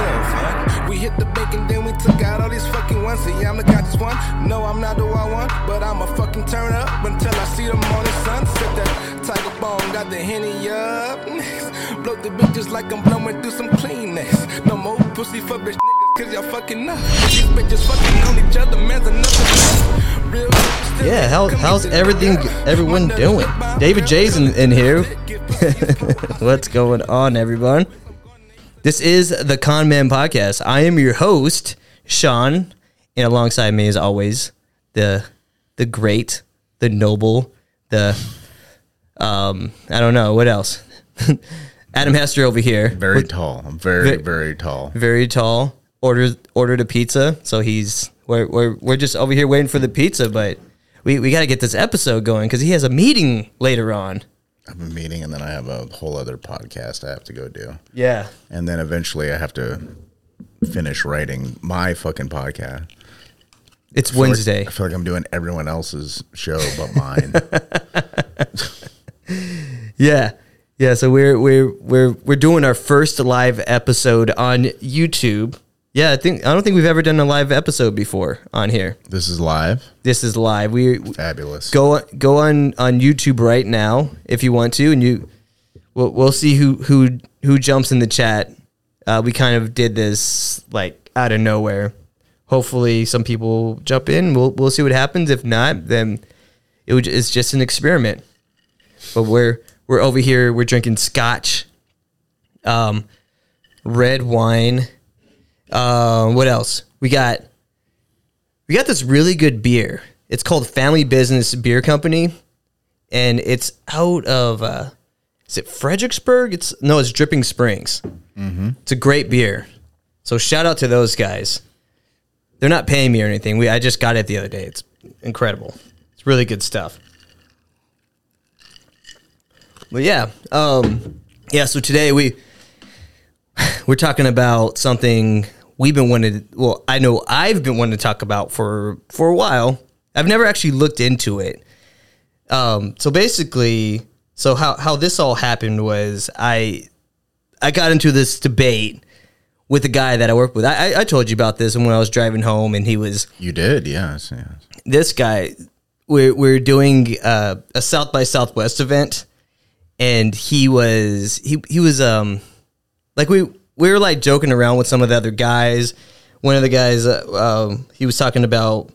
left, huh? We hit the bank and then we took out all these fucking ones. See, I'm the guy just one. No, I'm not the I want, but I'ma fucking turn up until I see the morning sun. Set that tiger bone, got the henny up. Blow the bitches like I'm blowing through some Kleenex. No more pussy for bitch cause y'all fucking up. These bitches fucking on each other, man's enough. Real Yeah, how, how's everything, everyone doing? David J's in, in here. What's going on, everyone? This is the Con Men Podcast. I am your host, Sean, and alongside me, as always, the the great, the noble, the um, I don't know what else. Adam Hester over here, Very tall. I'm very, Ve- very tall. very tall. Ordered ordered a pizza, so he's we're we're we're just over here waiting for the pizza, but we we got to get this episode going because he has a meeting later on. I have a meeting and then I have a whole other podcast I have to go do. Yeah, And then eventually I have to finish writing my fucking podcast. it's I feel like- Wednesday. I feel like I'm doing everyone else's show but mine. Yeah. Yeah, so we're we're we're we're doing our first live episode on YouTube. Yeah, I think I don't think we've ever done a live episode before on here. this is live. This is live. We Fabulous. go go on on YouTube right now if you want to and you we'll, we'll see who who who jumps in the chat. Uh, we kind of did this like out of nowhere. Hopefully some people jump in. We'll we'll see what happens. If not, then it would, it's just an experiment. But we're we're over here. We're drinking scotch, um, red wine. Uh, what else? We got we got this really good beer. It's called Family Business Beer Company, and it's out of uh, is it Fredericksburg? It's no, it's Dripping Springs. It's a great beer. So shout out to those guys. They're not paying me or anything. We I just got it the other day. It's incredible. It's really good stuff. But yeah, um, yeah. So today we we're talking about something we've been wanting. To, well, I know I've been wanting to talk about for for a while. I've never actually looked into it. Um, so basically, so how how this all happened was I I got into this debate with a guy that I work with. I, I I told you about this when I was driving home, and he was You did, yes, yes. this guy we're, we're doing uh, a south by southwest event and he was he, he was um like we we were like joking around with some of the other guys one of the guys uh, um, he was talking about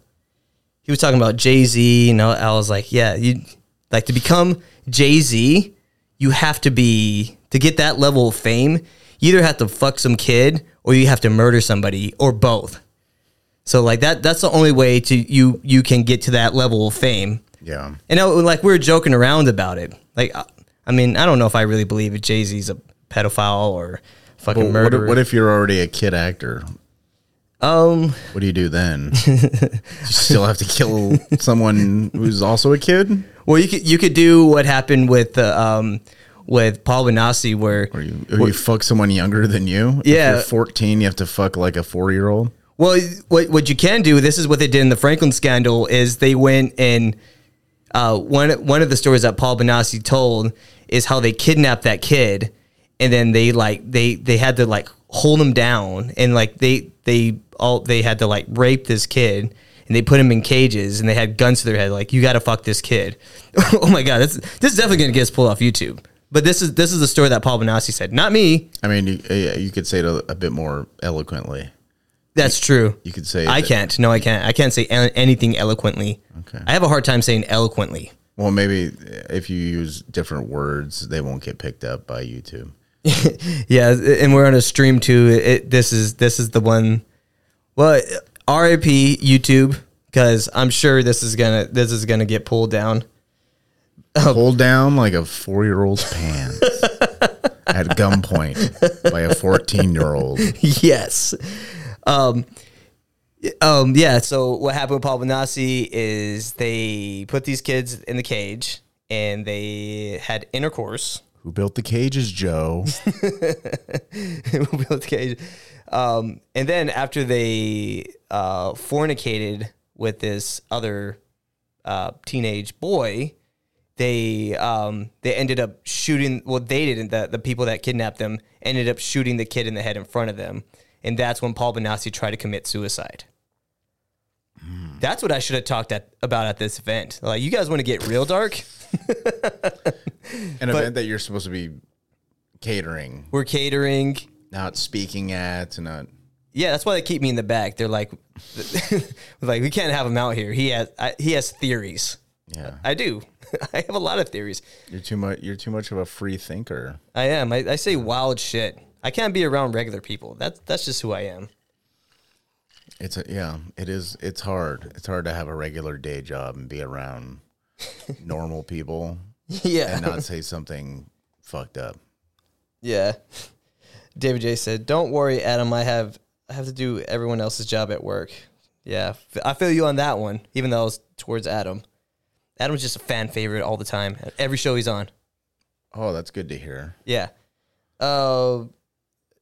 he was talking about jay-z and I, I was like yeah you like to become jay-z you have to be to get that level of fame you either have to fuck some kid or you have to murder somebody or both so like that that's the only way to you you can get to that level of fame. Yeah. And I, like we were joking around about it. Like I- I mean, I don't know if I really believe if Jay-Z's a pedophile or fucking Well, what, if, what if you're already a kid actor? um What do you do then? you still have to kill someone who's also a kid? well you could you could do what happened with uh, um with Paul Bonacci where Or you, or you fuck someone younger than you? If Yeah. you're 14, you have to fuck like a four year old? Well, what what you can do, this is what they did in the Franklin scandal, is they went and uh, one one of the stories that Paul Bonacci told is how they kidnapped that kid, and then they like they they had to like hold him down, and like they they all they had to like rape this kid, and they put him in cages, and they had guns to their head, like you got to fuck this kid. oh my god, this this is definitely gonna get us pulled off YouTube. But this is this is the story that Paul Bonacci said, not me. I mean, you, you could say it a, a bit more eloquently. That's true. You could say I that- can't. No, I can't. I can't say anything eloquently. Okay. I have a hard time saying eloquently. Well, maybe if you use different words, they won't get picked up by YouTube. Yeah, and we're on a stream too. It, this is this is the one. Well, RIP YouTube because I'm sure this is gonna this is gonna get pulled down. Pulled down like a four year old's pants at gunpoint by a 14 year old. yes. Um, um, yeah. So what happened with Paul Bonacci is they put these kids in the cage and they had intercourse. Who built the cages, Joe? Who built the cage. Um, and then after they uh, fornicated with this other uh, teenage boy, they um, they ended up shooting. Well, they didn't. The the people that kidnapped them ended up shooting the kid in the head in front of them, and that's when Paul Bonacci tried to commit suicide. That's what I should have talked at, about at this event. Like, you guys want to get real dark? An event that you're supposed to be catering, We're catering. not speaking at, and not. Yeah, that's why they keep me in the back. They're like, like we can't have him out here. He has I, he has theories. Yeah, I do. I have a lot of theories. you're too much. You're too much of a free thinker. I am. I, I say wild shit. I can't be around regular people. That's that's just who I am. It's a yeah. It is. It's hard. It's hard to have a regular day job and be around normal people yeah. and not say something fucked up. Yeah. David J said, "Don't worry, Adam. I have I have to do everyone else's job at work." Yeah, I feel you on that one. Even though I was towards Adam. Adam's just a fan favorite all the time. At every show he's on. Oh, that's good to hear. Yeah. Oh,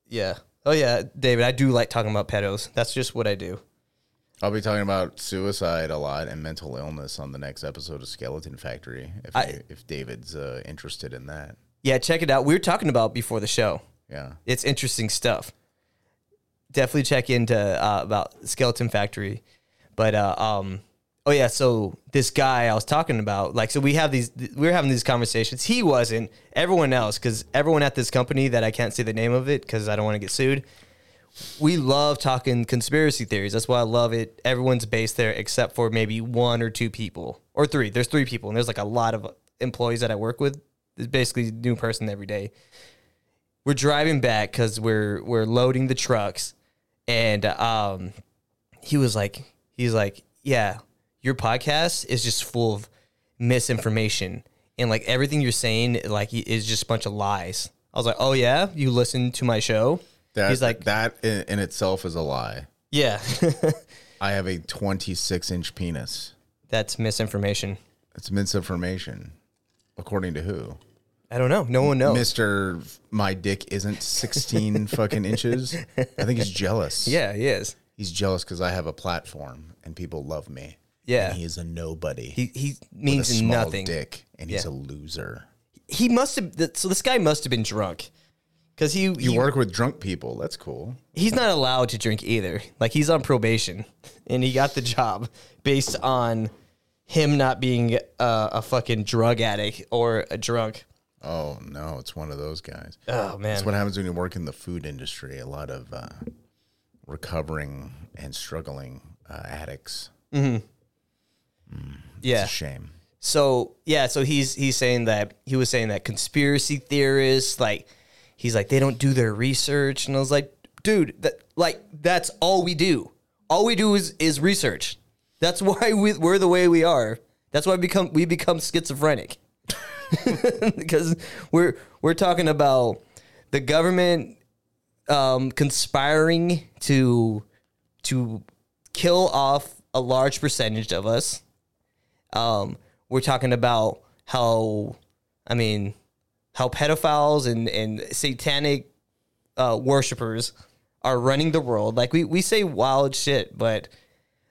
yeah. Oh yeah, David. I do like talking about pedos. That's just what I do. I'll be talking about suicide a lot and mental illness on the next episode of Skeleton Factory. If I- if David's uh, interested in that, Yeah, check it out. We were talking about before the show. yeah. It's interesting stuff. Definitely check into uh, about Skeleton Factory. But uh, um, oh yeah, so this guy I was talking about, like, so we have these, we were having these conversations. He wasn't. Everyone else, because everyone at this company that I can't say the name of it because I don't want to get sued. We love talking conspiracy theories. That's why I love it. Everyone's based there except for maybe one or two people or three. There's three people, and there's like a lot of employees that I work with. There's basically new person every day we're driving back because we're we're loading the trucks, and um, he was like, he's like, yeah, your podcast is just full of misinformation, and like everything you're saying, like is just a bunch of lies. I was like, oh yeah, you listen to my show. That, he's like, that in, in itself is a lie. yeah, I have a 26 inch penis. that's misinformation. It's misinformation, according to who? I don't know. No one knows. Mister, my dick isn't 16 fucking inches. I think he's jealous. yeah, he is. he's jealous because I have a platform and people love me. Yeah. and he is a nobody. He he with a means small nothing. Dick, and he's Yeah. a loser. He must have. th- So this guy must have been drunk. Because he, You he work with drunk people. That's cool. he's not allowed to drink either. Like he's on probation, and he got the job based on him not being uh, a fucking drug addict or a drunk. Oh no, it's one of those guys. Oh man, That's what happens when you work in the food industry. A lot of uh, recovering and struggling uh, addicts. yeah. It's a shame. So yeah, so he's he's saying that he was saying that conspiracy theorists like he's like they don't do their research, and I was like, dude, that like that's all we do. All we do is is research. That's why we, we're the way we are. That's why we become we become schizophrenic because we're we're talking about the government um, conspiring to to kill off a large percentage of us. Um, we're talking about how, I mean, how pedophiles and, and satanic uh, worshippers are running the world. Like we, we say wild shit, but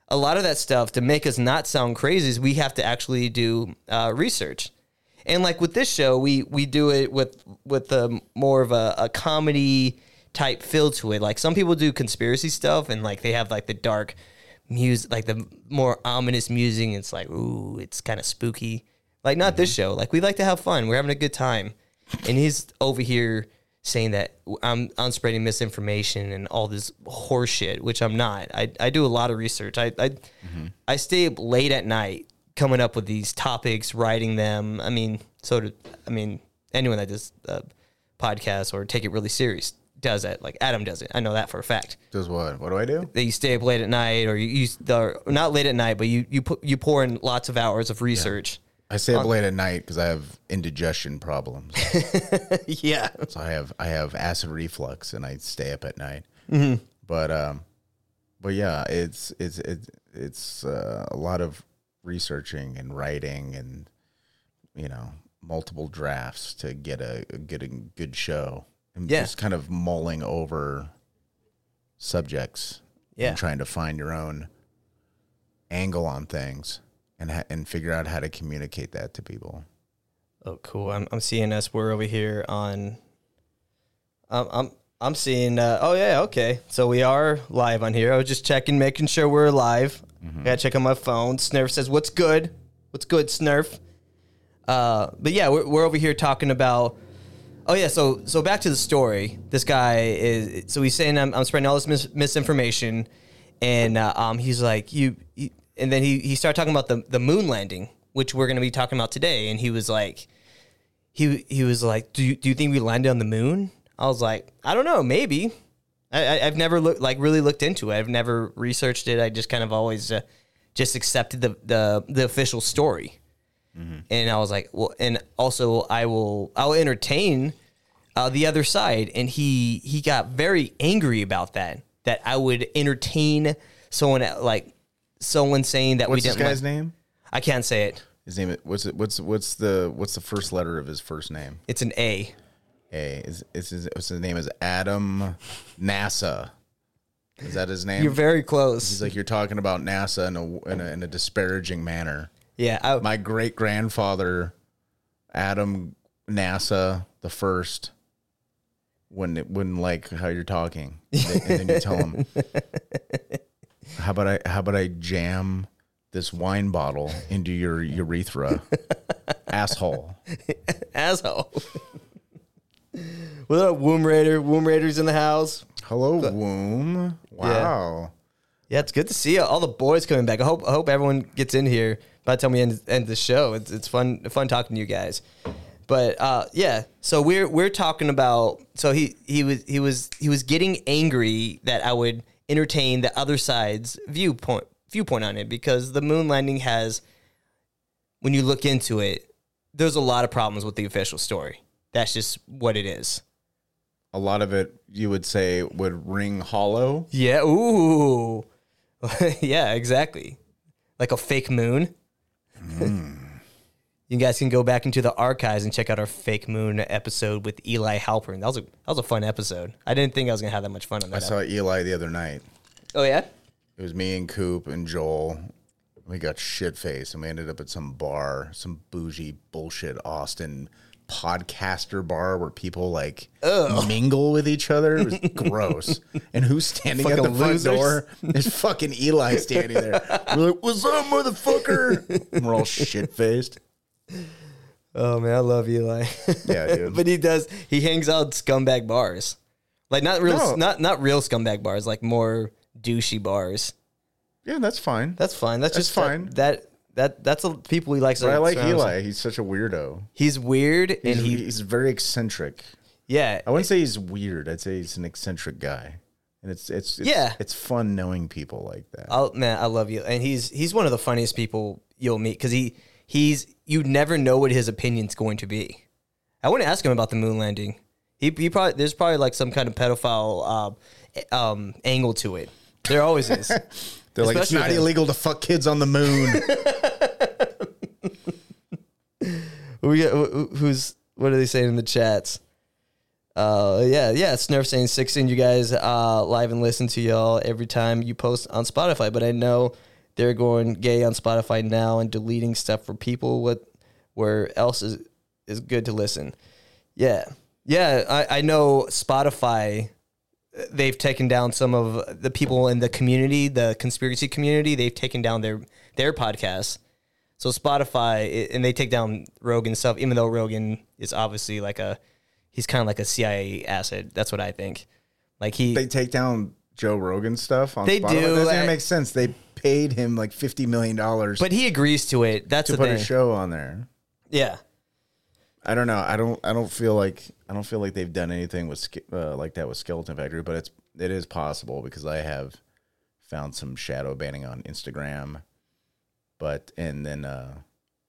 a lot of that stuff to make us not sound crazy is we have to actually do uh, research. And like with this show, we we do it with with a more of a, a comedy type feel to it. Like some people do conspiracy stuff and like they have like the dark music, like the more ominous music. It's like ooh, it's kind of spooky. Like not this show. Like we like to have fun. We're having a good time, and he's over here saying that I'm I'm spreading misinformation and all this horseshit, which I'm not. I, I do a lot of research. I I, mm-hmm. I stay up late at night coming up with these topics, writing them. I mean, so do I mean anyone that does a podcast or take it really serious does that. Like Adam does it. I know that for a fact. Does what? What do I do? That you stay up late at night, or you, you or not late at night, but you you put you pour in lots of hours of research. I stay up late at night because I have indigestion problems. Yeah. so I have I have acid reflux and I stay up at night. But um, but yeah, it's it's it's it's uh, a lot of researching and writing and you know multiple drafts to get a get a good show. And Yeah. just kind of mulling over subjects. Yeah. And trying to find your own angle on things and ha- and figure out how to communicate that to people. Oh, cool. I'm I'm seeing us. We're over here on. Um, I'm I'm seeing. Uh, oh yeah, okay. So we are live on here. I was just checking, making sure we're live. Mm-hmm. Gotta check on my phone. Snurf says, "What's good? What's good, Snurf?" Uh, but yeah, we're we're over here talking about. Oh yeah, so so back to the story. This guy is so he's saying I'm, I'm spreading all this mis- misinformation, and uh, um he's like you, you, and then he he started talking about the the moon landing, which we're gonna be talking about today, and he was like, he he was like, do you, do you think we landed on the moon? I was like, I don't know, maybe. I, I I've never looked like really looked into it. I've never researched it. I just kind of always uh, just accepted the the the official story and I was like, well, and also I will I'll entertain uh, the other side, and he he got very angry about that that I would entertain someone like someone saying that What's we this didn't What's guy's like- name? I can't say it. His name. What's it? What's what's the what's the first letter of his first name? It's an A. A. Is is his, his name? Is Adam NASA? Is that his name? You're very close. He's like you're talking about NASA in a in a, in a disparaging manner. yeah, I, My great grandfather, Adam NASA the first, it wouldn't like how you're talking, and then you tell him, "How about I? How about I jam this wine bottle into your urethra, asshole?" asshole. What up, Womb Raider? Womb Raiders in the house. Hello, womb. Wow. Yeah, it's good to see all the boys coming back. I hope I hope everyone gets in here by the time we end, end the show. It's it's fun fun talking to you guys. But uh, yeah, so we're we're talking about. So he he was he was he was getting angry that I would entertain the other side's viewpoint viewpoint on it because the moon landing has, when you look into it, there's a lot of problems with the official story. That's just what it is. A lot of it, you would say, would ring hollow. Yeah. Ooh. yeah, exactly. Like a fake moon. Hmm. You guys can go back into the archives and check out our fake moon episode with Eli Halpern. That was a that was a fun episode. I didn't think I was gonna have that much fun on that. I saw Eli the other night. oh yeah. It was me and Coop and Joel. We got shit faced and we ended up at some bar, some bougie bullshit Austin podcaster bar where people like mingle with each other. It was gross. and who's standing at the Fucking front door? There's fucking Eli standing there. We're like, "What's up, motherfucker?" And we're all shit faced. Oh man, I love Eli. Yeah, dude. but he does. He hangs out scumbag bars, like not real, No. not not real scumbag bars, like more douchey bars. yeah, that's fine. That's fine. That's, That's just fine. That, that that that's the people he likes. to But I like surround himself- Eli. He's such a weirdo. He's weird, and He's, he he's very eccentric. yeah. I wouldn't say he's weird. I'd say he's an eccentric guy, and it's it's, it's Yeah. It's fun knowing people like that. I'll, man, I love you, and he's he's one of the funniest people you'll meet because he he's you never know what his opinion's going to be. I want to ask him about the moon landing. He, he probably there's probably like some kind of pedophile um, um, angle to it. There always is. They're like, it's not illegal to fuck kids on the moon. we got wh- wh- who's what are they saying in the chats? Uh, yeah, yeah. Snurf saying sixteen. You guys uh live and listen to y'all every time you post on Spotify, but I know they're going gay on Spotify now and deleting stuff for people. What where else is is good to listen? Yeah, yeah. I I know Spotify. They've taken down some of the people in the community, the conspiracy community. They've taken down their their podcasts. So Spotify, and they take down Rogan stuff, even though Rogan is obviously like a, he's kind of like a CIA asset. That's what I think. Like he, they take down Joe Rogan stuff on They Spotify. do, That doesn't I- even make sense. They paid him like fifty million dollars but he agrees to it. That's to the put thing. a show on there. Yeah, I don't know. I don't. I don't feel like. I don't feel like they've done anything with ske- uh, like that with Skeleton Factory. But it's it is possible because I have found some shadow banning on Instagram. But and then, uh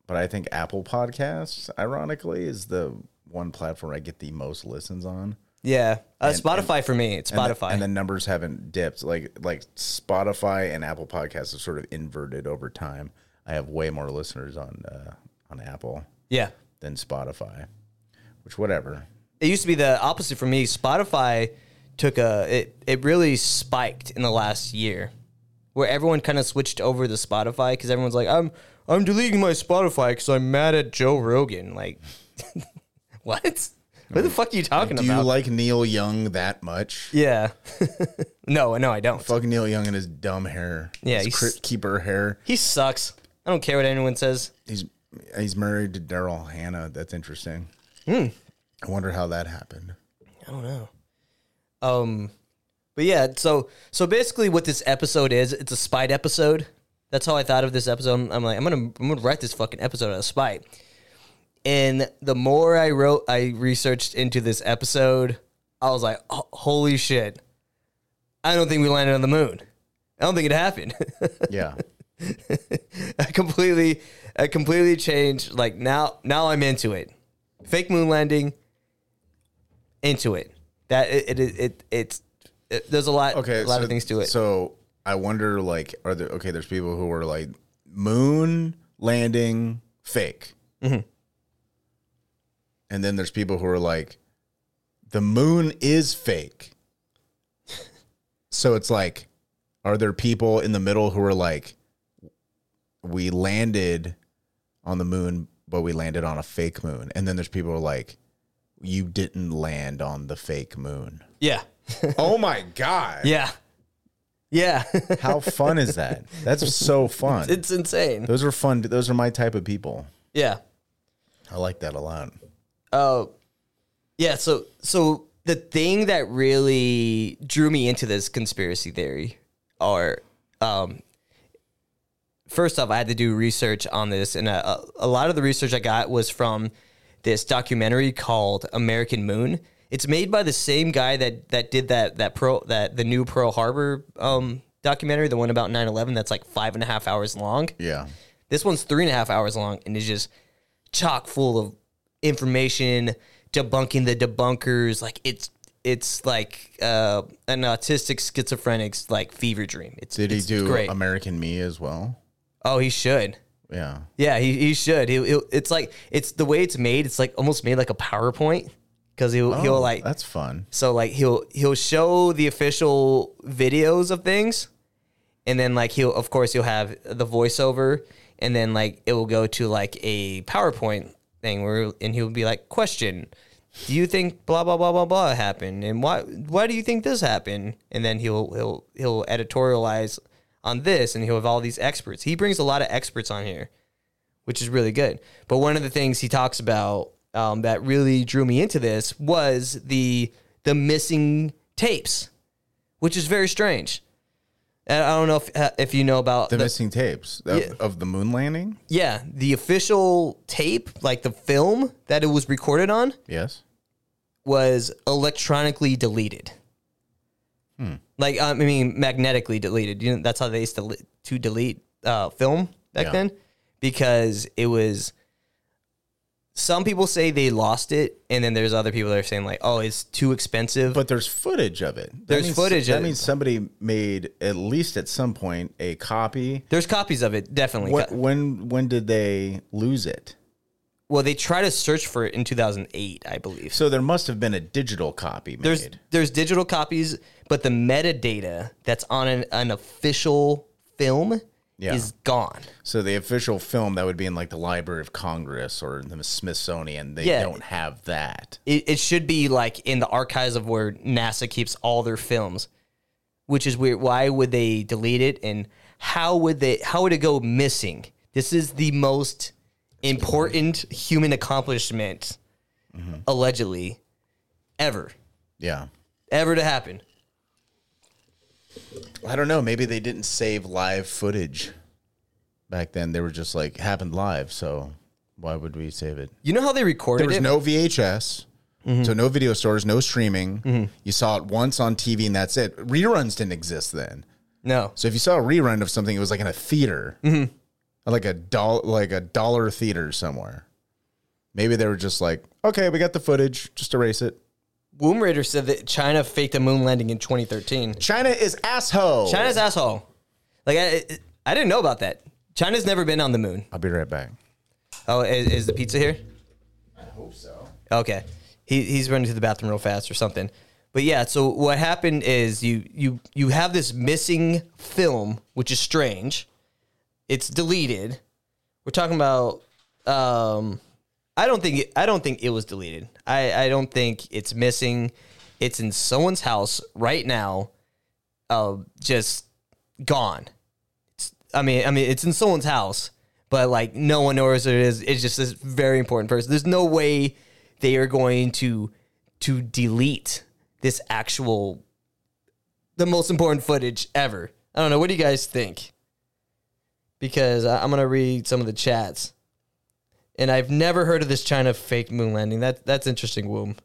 but I think Apple Podcasts, ironically, is the one platform I get the most listens on. Yeah. Uh, And- Spotify for me, it's And the- Spotify. and the numbers haven't dipped. Like like Spotify and Apple Podcasts have sort of inverted over time. I have way more listeners on uh, on Apple yeah, than Spotify, which whatever. it used to be the opposite for me. Spotify took a it. It really spiked in the last year, where everyone kind of switched over to Spotify because everyone's like, I'm I'm deleting my Spotify because I'm mad at Joe Rogan. Like, what? What the fuck are you talking about? Do about? you like Neil Young that much? yeah. no, no, I don't. Fuck Neil Young and his dumb hair. Yeah, his he's- crypt keeper hair. He sucks. I don't care what anyone says. He's he's married to Daryl Hannah. That's interesting. Hmm. I wonder how that happened. I don't know. Um, but yeah, so so basically, what this episode is, it's a spite episode. That's how I thought of this episode. I'm, I'm like, I'm gonna I'm gonna write this fucking episode out of spite. And the more I wrote, I researched into this episode. I was like, holy shit! I don't think we landed on the moon. I don't think it happened. Yeah. I completely, I completely changed. Like now, now I'm into it. Fake moon landing. Into it. That it it, it it's it, there's a lot Okay. a lot so, of things to it. So I wonder, like, are there okay? There's people who are like moon landing fake, Mm-hmm. And then there's people who are like, the moon is fake. so it's like, are there people in the middle who are like, we landed on the moon, but we landed on a fake moon, and then there's people who are like, you didn't land on the fake moon. yeah, oh my god! yeah, yeah. How fun is that? That's so fun. it's insane. Those are fun. Those are my type of people. Yeah. I like that a lot. Oh, yeah. So, so the thing that really drew me into this conspiracy theory, are um, first off, I had to do research on this, and a, a, a lot of the research I got was from this documentary called American Moon. It's made by the same guy that that did that that pro that the new Pearl Harbor um, documentary, the one about 9-11 that's like five and a half hours long. Yeah. This one's three and a half hours long and is just chock full of information debunking the debunkers. Like it's it's like uh, an autistic schizophrenic's like fever dream. It's Did he it's do great? American Me as well? oh, he should. Yeah. Yeah, he, he should. He, he'll, it's like it's the way it's made. It's like almost made like a PowerPoint because he'll he'll Oh, like that's fun. so like he'll he'll show the official videos of things, and then like he'll of course he'll have the voiceover, and then like it will go to like a PowerPoint thing where and he'll be like, question, do you think blah blah blah blah blah happened, and why why do you think this happened? And then he'll he'll he'll editorialize on this, and he'll have all these experts. He brings a lot of experts on here which is really good. But one of the things he talks about um, that really drew me into this was the the missing tapes, which is very strange. And I don't know if uh, if you know about The, the- missing tapes of, Yeah. of the moon landing. yeah the official tape, like the film that it was recorded on, Yes. was electronically deleted. Like um, I mean, magnetically deleted. You know, that's how they used to to delete uh, film back Yeah. then, because it was. Some people say they lost it, and then there's other people that are saying like, "Oh, it's too expensive." But there's footage of it. That There's means- footage That of it. means somebody made at least at some point a copy. there's copies of it, definitely. What, when when did they lose it? Well, they try to search for it in 2008, I believe. So there must have been a digital copy made. There's there's digital copies, but the metadata that's on an, an official film Yeah. is gone. so the official film that would be in like the Library of Congress or the Smithsonian. They Yeah. don't have that. It, it should be like in the archives of where NASA keeps all their films, which is weird. Why would they delete it? And how would they? How would it go missing? This is the most important human accomplishment, mm-hmm. allegedly, ever, Yeah. ever to happen. I don't know. Maybe they didn't save live footage back then. They were just like happened live. So why would we save it? You know how they recorded There was it? no VHS, so no video stores, no streaming. You saw it once on TV and that's it. Reruns didn't exist then. no. So if you saw a rerun of something, it was like in a theater, mm-hmm. like a doll, like a dollar theater somewhere. Maybe they were just like, okay, we got the footage, just erase it. Womb Raider said that China faked a moon landing in 2013. China is asshole. China's asshole. Like I, I didn't know about that. China's never been on the moon. I'll be right back. Oh, is, is the pizza here? I hope so. Okay, he, he's running to the bathroom real fast or something. But yeah, so what happened is you you you have this missing film, which is strange. It's deleted. We're talking about um, I don't think it, I don't think it was deleted. I I don't think it's missing. It's in someone's house right now, uh, just gone. It's, I mean, I mean, it's in someone's house, but like no one knows it is. It's just this very important person. There's no way they are going to to delete this actual the most important footage ever. I don't know. What do you guys think? Because I- I'm gonna read some of the chats, and I've never heard of this China fake moon landing. That that's interesting. Womb.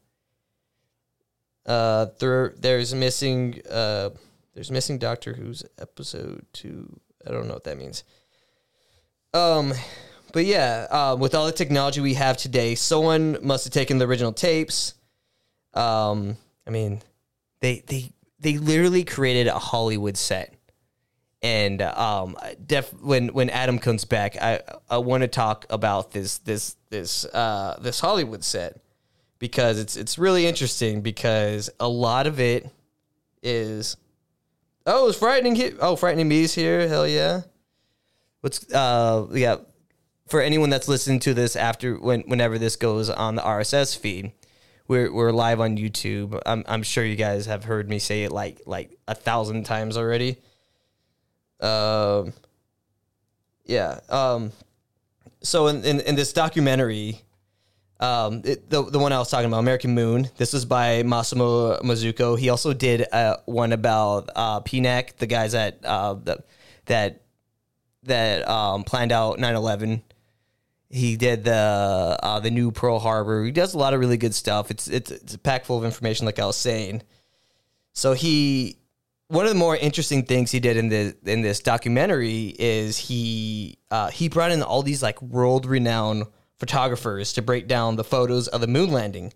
Uh, there there's missing uh there's missing Doctor Who's episode two. I don't know what that means. Um, but yeah, uh, with all the technology we have today, someone must have taken the original tapes. Um, I mean, they they they literally created a Hollywood set. And um, def when when Adam comes back, I I want to talk about this this this uh, this Hollywood set. Because it's it's really interesting because a lot of it is oh it's frightening he- oh frightening bees here hell yeah. What's uh yeah for anyone that's listening to this after when whenever this goes on the RSS feed we're we're live on YouTube. I'm I'm sure you guys have heard me say it like like a thousand times already um yeah um so in in, in this documentary um, it, the the one I was talking about, American Moon. This was by Massimo Mazzucco. He also did uh, one about uh, PNAC, the guys that uh, the, that that um, planned out 9/11. He did the uh, the new Pearl Harbor. He does a lot of really good stuff. It's it's it's a pack full of information, like I was saying. So he one of the more interesting things he did in the in this documentary is he uh, he brought in all these like world renowned photographers to break down the photos of the moon landing.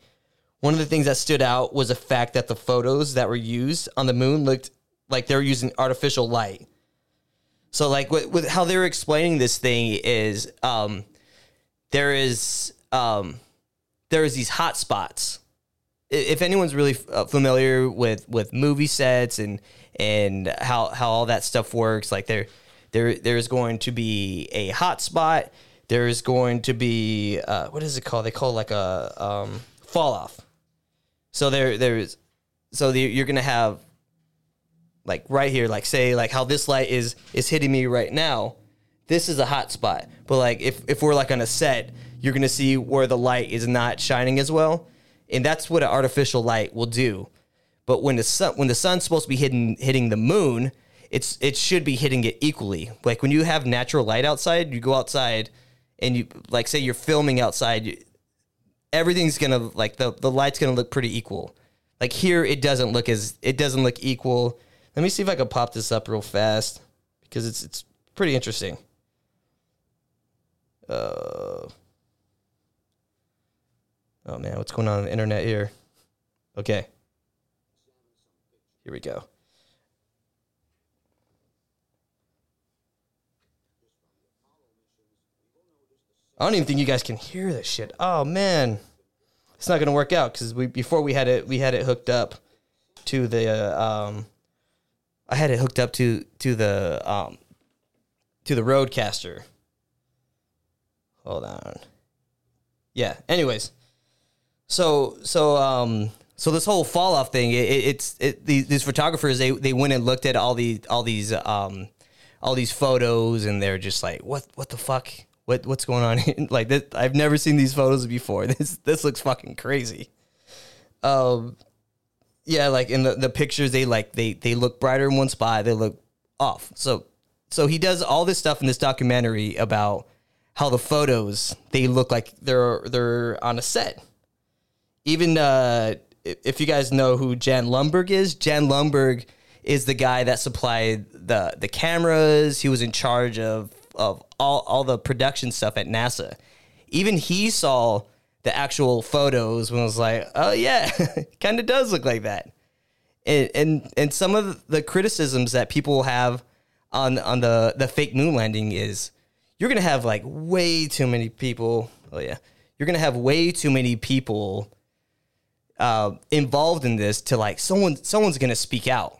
One of the things that stood out was the fact that the photos that were used on the moon looked like they were using artificial light. So like with, with how they were explaining this thing is um, there is um, there is these hot spots if anyone's really uh, familiar with with movie sets and and how how all that stuff works. Like there there there's going to be a hot spot. There's going to be uh, what is it called? They call it like a um, fall off. So there there's so the, you're gonna have like right here like say like how this light is is hitting me right now this is a hot spot. But like if if we're like on a set you're gonna see where the light is not shining as well. And that's what an artificial light will do. But when the sun when the sun's supposed to be hitting hitting the moon, it's it should be hitting it equally. Like when you have natural light outside, you go outside and you like say you're filming outside, everything's gonna like the the light's gonna look pretty equal. Like here, it doesn't look as it doesn't look equal. Let me see if I can pop this up real fast because it's it's pretty interesting. Uh. Oh man, what's going on on the internet here? Okay. Here we go. I don't even think you guys can hear this shit. Oh man, it's not gonna work out because we before we had it we had it hooked up to the uh, um, I had it hooked up to to the um, to the RODECaster. Hold on. Yeah. Anyways, so so um so this whole fall off thing, it, it, it's it, these, these photographers they they went and looked at all the all these um all these photos and they're just like what what the fuck? What what's going on like this, I've never seen these photos before. This this looks fucking crazy. Um yeah like in the, the pictures they like they they look brighter in one spot they look off. So so he does all this stuff in this documentary about how the photos they look like they're they're on a set. Even uh, if you guys know who Jan Lundberg is, Jan Lundberg is the guy that supplied the the cameras. He was in charge of of all all the production stuff at NASA. Even he saw the actual photos and was like, "Oh yeah, kind of does look like that." And, and and some of the criticisms that people have on on the the fake moon landing is you're gonna have like way too many people. Oh yeah, you're gonna have way too many people uh, involved in this to like someone someone's gonna speak out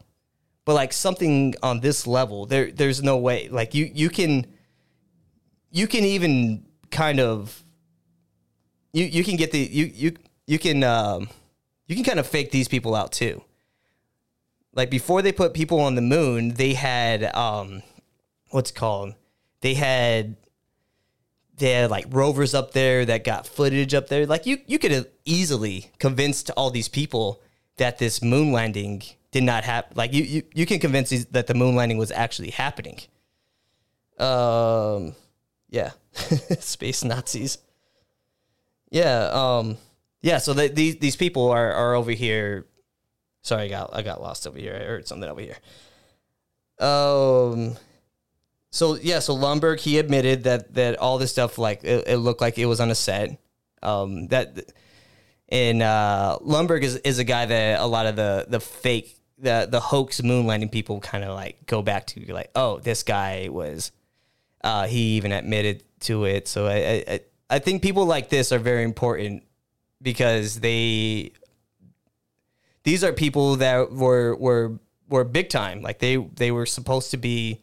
but like something on this level there there's no way like you you can you can even kind of you you can get the you you you can um, you can kind of fake these people out too. Like before they put people on the moon, they had um, what's it called? They had they had like rovers up there that got footage up there. Like you you could have easily convinced all these people that this moon landing did not happen. Like you, you you can convince these that the moon landing was actually happening. Um, yeah, space Nazis. Yeah, um, yeah. So the, these these people are are over here. Sorry, I got I got lost over here. I heard something over here. Um. So yeah, so Lundberg he admitted that that all this stuff like it, it looked like it was on a set. Um, that and uh, Lundberg is, is a guy that a lot of the the fake the the hoax moon landing people kind of like go back to like oh this guy was uh, he even admitted to it. So I, I I think people like this are very important because they these are people that were were were big time. Like they they were supposed to be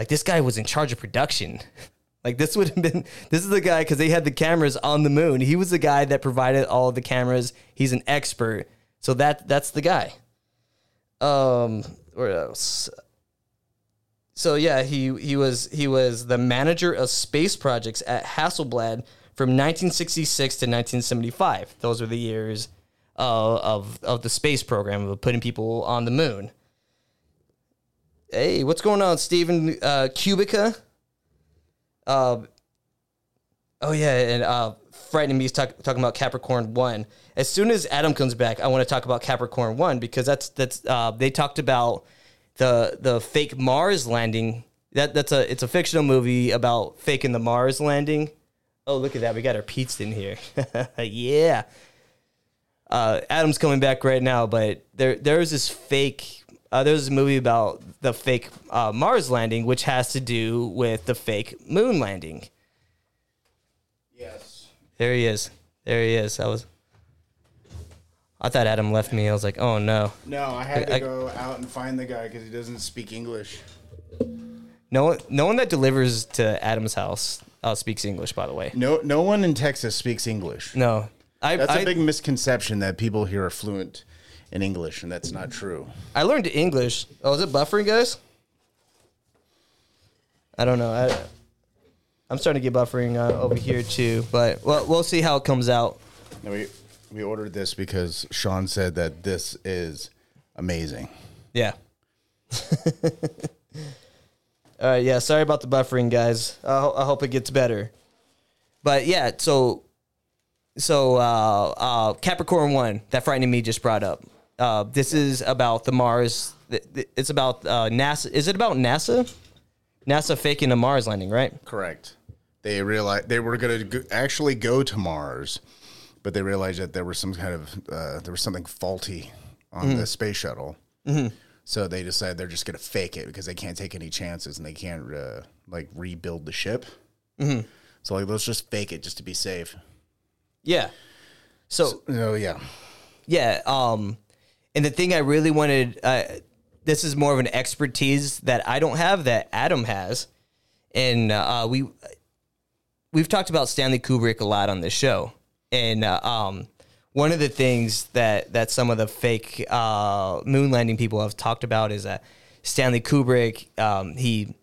like this guy was in charge of production. like this would have been this is the guy because they had the cameras on the moon. He was the guy that provided all the cameras. He's an expert. So that that's the guy. Um, what else? So yeah, he he was he was the manager of space projects at Hasselblad from 1966 to 1975. Those were the years uh, of of the space program of putting people on the moon. Hey, what's going on, Stephen uh, Kubica? Uh, oh yeah, and uh, frightening me is talk, talking about Capricorn One. As soon as Adam comes back, I want to talk about Capricorn One because that's that's uh, they talked about the the fake Mars landing. That that's a it's a fictional movie about faking the Mars landing. Oh, look at that! We got our pizza in here. yeah. Uh, Adam's coming back right now, but there there's this fake. Uh, there's a movie about the fake uh, Mars landing, which has to do with the fake moon landing. Yes. There he is. There he is. I was. I thought Adam left me. I was like, oh no. No, I had to I- go out and find the guy because he doesn't speak English. No one, no one that delivers to Adam's house uh, speaks English. By the way, No, no one in Texas speaks English. no. I That's I, a big misconception that people here are fluent in English, and that's not true. I learned English. Oh, is it buffering, guys? I don't know. I, I'm starting to get buffering uh, over here too, but well, we'll see how it comes out. We we ordered this because Sean said that this is amazing. Yeah. All right. Yeah. Sorry about the buffering, guys. I, ho- I hope it gets better. But yeah. So, so uh, uh, Capricorn one that frightening me just brought up. Uh, this is about the Mars. It's about uh, NASA. Is it about NASA? NASA faking a Mars landing, right? Correct. They realized they were going to actually go to Mars, but they realized that there was some kind of uh, there was something faulty on the space shuttle. So they decided they're just going to fake it because they can't take any chances and they can't uh, like rebuild the ship. So like let's just fake it just to be safe. Yeah. So Oh yeah, Yeah. Um, and the thing I really wanted, uh, this is more of an expertise that I don't have that Adam has, and uh, we we've talked about Stanley Kubrick a lot on this show, and uh, um, one of the things that that some of the fake uh, moon landing people have talked about is that Stanley Kubrick um, he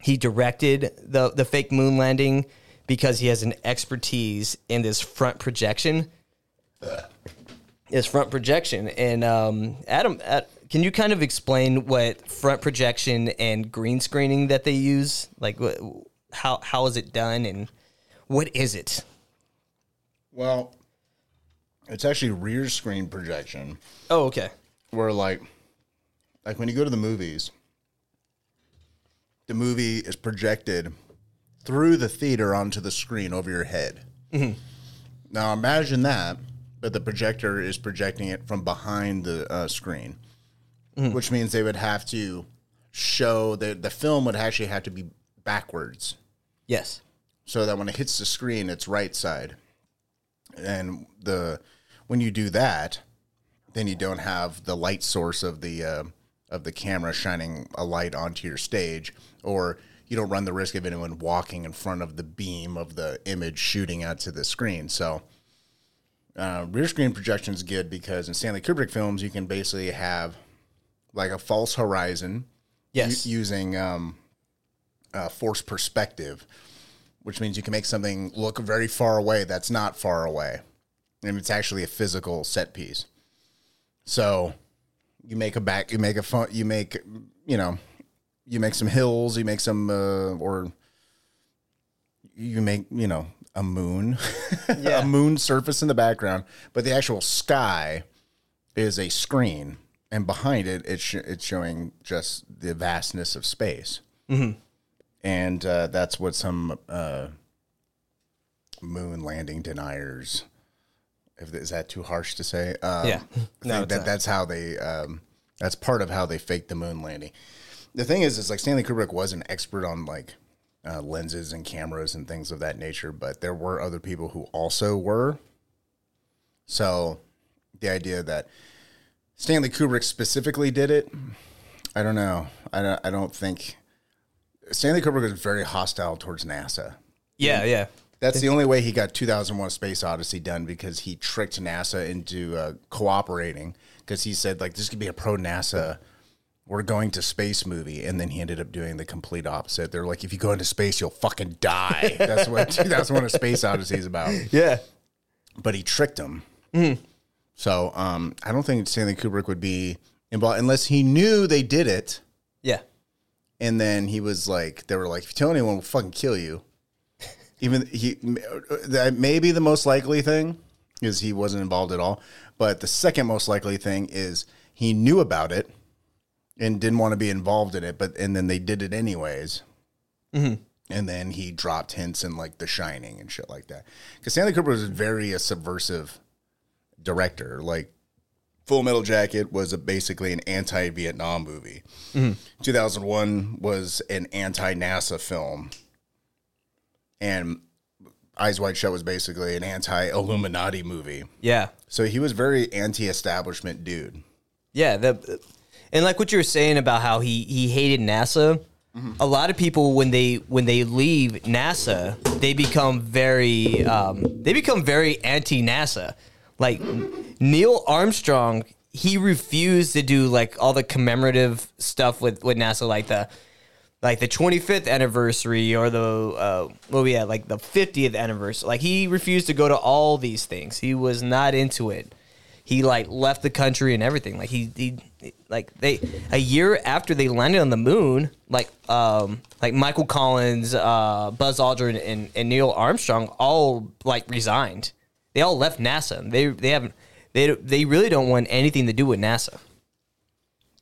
he directed the the fake moon landing because he has an expertise in this front projection is front projection. And um, Adam, uh, can you kind of explain what front projection and green screening that they use? Like, wh- how how is it done, and what is it? well, it's actually rear screen projection. Oh, okay. where like like when you go to the movies the movie is projected through the theater onto the screen over your head now imagine that but the projector is projecting it from behind the uh, screen which means they would have to show that the film would actually have to be backwards Yes. so that when it hits the screen it's right side and the when you do that then you don't have the light source of the uh, of the camera shining a light onto your stage or you don't run the risk of anyone walking in front of the beam of the image shooting out to the screen. So uh, rear screen projection is good because in Stanley Kubrick films, you can basically have like a false horizon Yes. u- using um, uh, forced perspective, which means you can make something look very far away that's not far away. And it's actually a physical set piece. So you make a back, you make a fun, you make, you know, you make some hills, you make some, uh, or you make, you know, a moon, Yeah. a moon surface in the background, but the actual sky is a screen, and behind it, it's sh- it's showing just the vastness of space, and uh, that's what some uh, moon landing deniers. If is that too harsh to say? Um, Yeah. No, that not. that's how they. Um, that's part of how they faked the moon landing. The thing is, is like Stanley Kubrick was an expert on like uh, lenses and cameras and things of that nature, but there were other people who also were. So, the idea that Stanley Kubrick specifically did it, I don't know. I don't. I don't think Stanley Kubrick was very hostile towards NASA. Yeah, yeah. That's the only way he got 2001: Space Odyssey done because he tricked NASA into uh, cooperating because he said like this could be a pro NASA. We're going to space movie, and then he ended up doing the complete opposite. They're like, if you go into space, you'll fucking die. That's what 2001: A Space Odyssey is about. Yeah. But he tricked him. So um, I don't think Stanley Kubrick would be involved unless he knew they did it, Yeah. and then he was like, they were like, if you tell anyone, we'll fucking kill you. Even he, that may be the most likely thing is he wasn't involved at all. But the second most likely thing is he knew about it and didn't want to be involved in it, but and then they did it anyways. Mm-hmm. And then he dropped hints in like The Shining and shit like that. Because Stanley Kubrick was a very a subversive director. Like Full Metal Jacket was a, basically an anti-Vietnam movie. Mm-hmm. 2001 was an anti-NASA film, and Eyes Wide Shut was basically an anti-Illuminati movie. Yeah. So he was very anti-establishment dude. Yeah, the and like what you were saying about how he he hated NASA. A lot of people when they when they leave NASA, they become very um, they become very anti NASA. Like Neil Armstrong, he refused to do like all the commemorative stuff with with NASA, like the like the 25th anniversary or the uh, what we had like the 50th anniversary. Like he refused to go to all these things. He was not into it. He like left the country and everything. Like he, he like they a year after they landed on the moon, like um like Michael Collins, uh, Buzz Aldrin, and, and Neil Armstrong all like resigned. They all left NASA. They they haven't they they really don't want anything to do with NASA.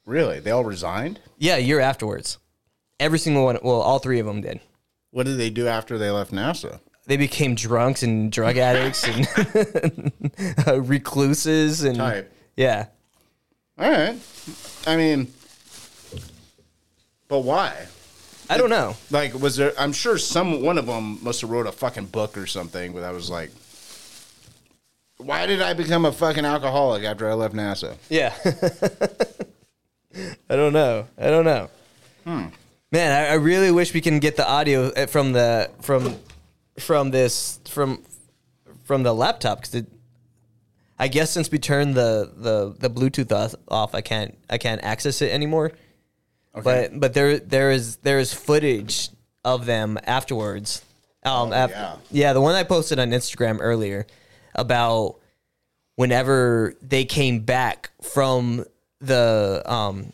Really, they all resigned. Yeah, a year afterwards, every single one. Well, all three of them did. What did they do after they left NASA? They became drunks and drug addicts and uh, recluses and Type. yeah. All right. I mean, but why? I don't know. Like, was there? I'm sure some one of them must have wrote a fucking book or something. But I was like, why did I become a fucking alcoholic after I left NASA? Yeah. I don't know. I don't know. Man, I, I really wish we can get the audio uh, from the from from this from from the laptop because I guess since we turned the the the Bluetooth off, I can't I can't access it anymore. Okay. But but there there is there is footage of them afterwards. Um, af- yeah. yeah, the one I posted on Instagram earlier about whenever they came back from the um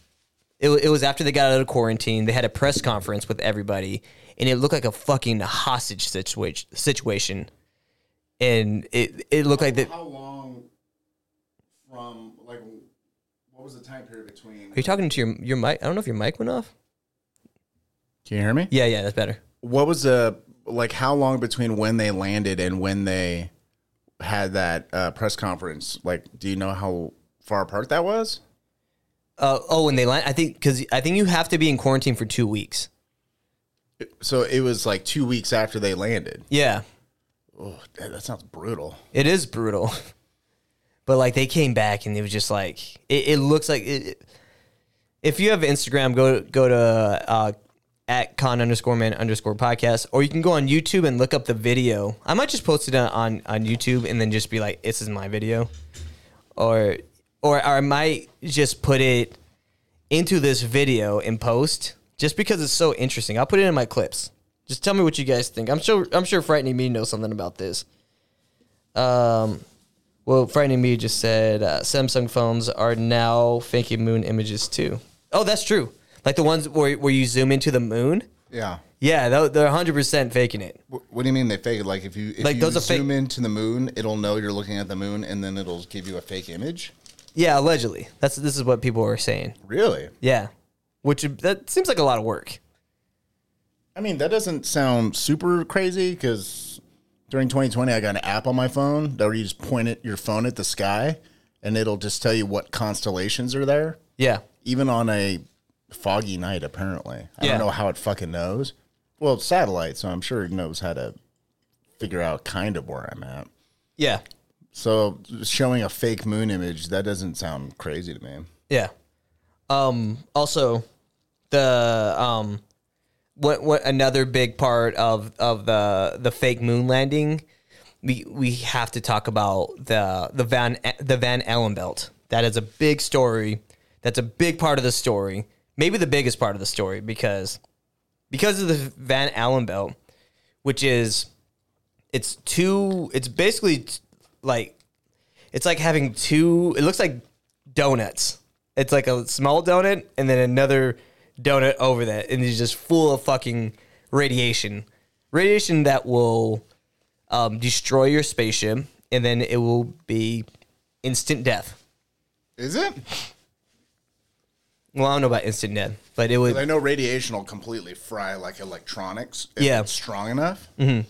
it, it was after they got out of quarantine they had a press conference with everybody and it looked like a fucking hostage situation situation and it it looked like that are How long from like what was the time period between? Are you talking to your your mic i don't know if your mic went off Can you hear me? yeah yeah that's better What was the like? How long between when they landed and when they had that uh, press conference? Like, do you know how far apart that was? uh, oh when they land i think because i think you have to be in quarantine for two weeks So it was like two weeks after they landed. yeah Oh, that that sounds brutal. It is brutal. But like they came back and it was just like it, it looks like it, if you have Instagram, go go to uh, at con underscore man underscore podcast, or you can go on YouTube and look up the video. I might just post it on on, on YouTube and then just be like, "This is my video," or or I might just put it into this video and post just because it's so interesting. I'll put it in my clips. Just tell me what you guys think. I'm sure I'm sure frightening me knows something about this. Um, well, frightening me just said uh, Samsung phones are now faking moon images too. Oh, that's true. Like the ones where where you zoom into the moon. Yeah. Yeah, they're- 100 percent faking it. What do you mean they fake it? Like if you if Like, you those zoom into the moon, it'll know you're looking at the moon, and then it'll give you a fake image. Yeah, allegedly. That's this is what people are saying. Really? Yeah, which that seems like a lot of work. I mean, that doesn't sound super crazy because during 2020, I got an app on my phone that where you just point it, your phone at the sky, and it'll just tell you what constellations are there, Yeah, even on a foggy night. Apparently, I Yeah. don't know how it fucking knows. Well, it's satellite, so I'm sure it knows how to figure out kind of where I'm at. yeah, So showing a fake moon image that doesn't sound crazy to me. yeah. Um, also, the um, what what another big part of of the the fake moon landing, we we have to talk about the the Van the Van Allen belt. That is a big story. That's a big part of the story. Maybe the biggest part of the story because because of the Van Allen belt, which is it's two. It's basically like it's like having two. It looks like donuts. It's like a small donut and then another donut over that, and it's just full of fucking radiation. Radiation that will um, destroy your spaceship, and then it will be instant death. Is it? Well, I don't know about instant death, but it would. I know radiation will completely fry like electronics. If Yeah. it's strong enough. Mm-hmm.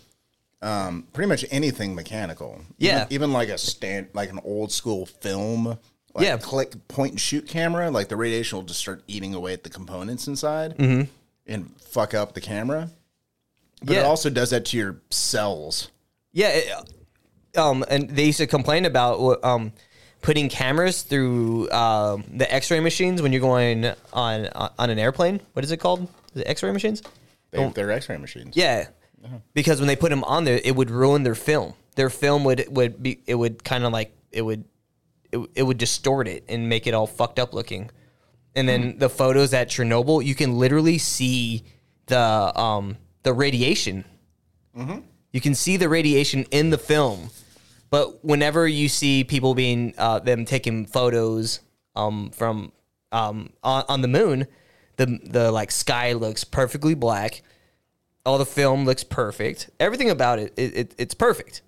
Um, pretty much anything mechanical. Yeah. even, even like a stand, like an old school film. Like Yeah. click point and shoot camera. Like the radiation will just start eating away at the components inside Mm-hmm. and fuck up the camera. But Yeah. it also does that to your cells. Yeah, it, um, and they used to complain about um, putting cameras through um, the X-ray machines when you're going on on an airplane. What is it called? It X-ray machines? They, they're X-ray machines. Yeah, because when they put them on there, it would ruin their film. Their film would would be it would kind of like it would it, it would distort it and make it all fucked up looking. And then the photos at Chernobyl, you can literally see the um the radiation. You can see the radiation in the film, but whenever you see people being uh, them taking photos um from um on, on the moon, the the like sky looks perfectly black all the film looks perfect. Everything about it, it, it it's perfect.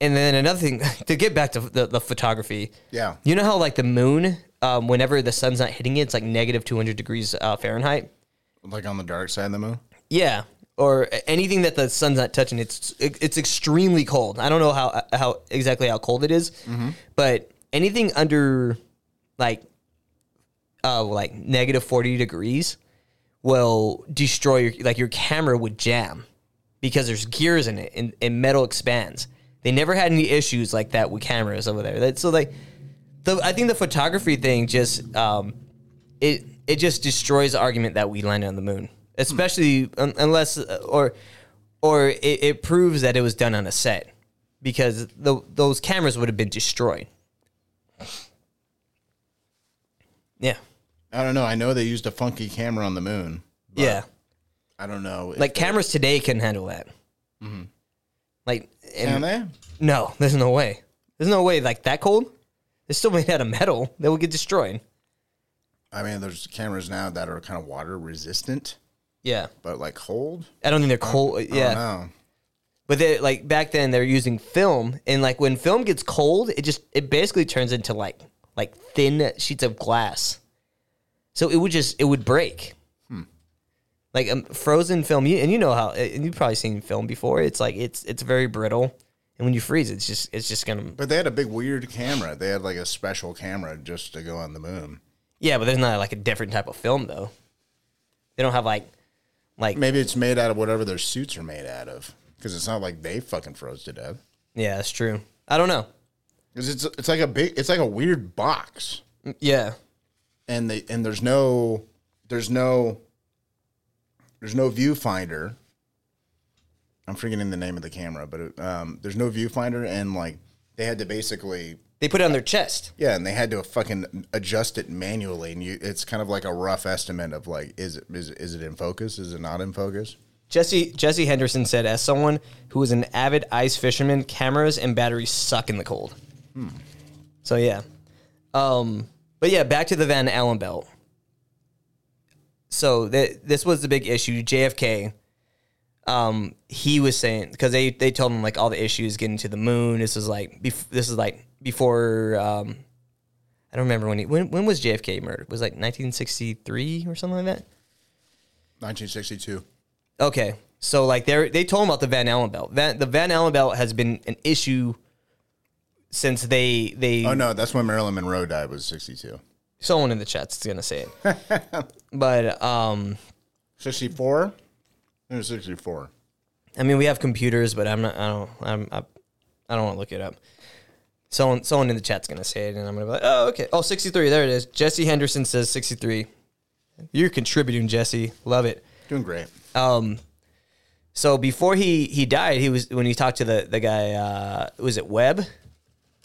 And then another thing to get back to the, the photography. Yeah. You know how like the moon, um, whenever the sun's not hitting it, it's like negative two hundred degrees uh, Fahrenheit. Like on the dark side of the moon. Yeah. Or anything that the sun's not touching, it's it, it's extremely cold. I don't know how how exactly how cold it is, but anything under like uh like negative forty degrees will destroy your like your camera would jam because there's gears in it and, and metal expands. They never had any issues like that with cameras over there. That, so like the I think the photography thing just um it it just destroys the argument that we landed on the moon, especially un- unless uh, or or it, it proves that it was done on a set because the, those cameras would have been destroyed. Yeah, I don't know. I know they used a funky camera on the moon. but yeah. I don't know. Like cameras today can handle that. Like, And, they? no, there's no way. There's no way. Like that cold, it's still made out of metal. They will get destroyed. I mean, there's cameras now that are kind of water resistant, Yeah, but like cold. I don't think they're cold. I yeah, don't know. But they like back then they're using film, and like when film gets cold, it just it basically turns into like like thin sheets of glass. So it would just it would break. Like um, frozen film, you, and you know how, and you've probably seen film before. It's like it's it's very brittle, and when you freeze, it's just it's just gonna But they had a big weird camera. They had like a special camera just to go on the moon. yeah. But there's not like a different type of film though. They don't have like like Maybe it's made out of whatever their suits are made out of. Because it's not like they fucking froze to death. yeah, that's true. I don't know. Because it's it's like a big, it's like a weird box, Yeah, and they and there's no there's no there's no viewfinder. I'm forgetting the name of the camera, but it, um, there's no viewfinder, and like they had to basically They put it on their chest. yeah, and they had to fucking adjust it manually, and you it's kind of like a rough estimate of like is it is it, is it in focus? Is it not in focus? Jesse Jesse Henderson said, as someone who is an avid ice fisherman, cameras and batteries suck in the cold. So yeah, um, but yeah, back to the Van Allen belt. So th- this was the big issue. JFK, um, he was saying because they they told him like all the issues getting to the moon. This is like bef- this is like before. Um, I don't remember when he when when was JFK murdered? Was it like 1963 or something like that. 1962. Okay, so like they they told him about the Van Allen belt. Van, the Van Allen belt has been an issue since they they Oh no, that's when Marilyn Monroe died. Was 62. Someone in the chat's gonna say it, but um, 64. It was 64. I mean we have computers, but I'm not. I don't. I'm. I, I don't want to look it up. Someone someone in the chat's gonna say it, and I'm gonna be like, oh okay, oh 63, there it is. Jesse Henderson says 63. You're contributing, Jesse. Love it. Doing great. Um, so before he he died, he was when he talked to the the guy. Uh, was it Webb?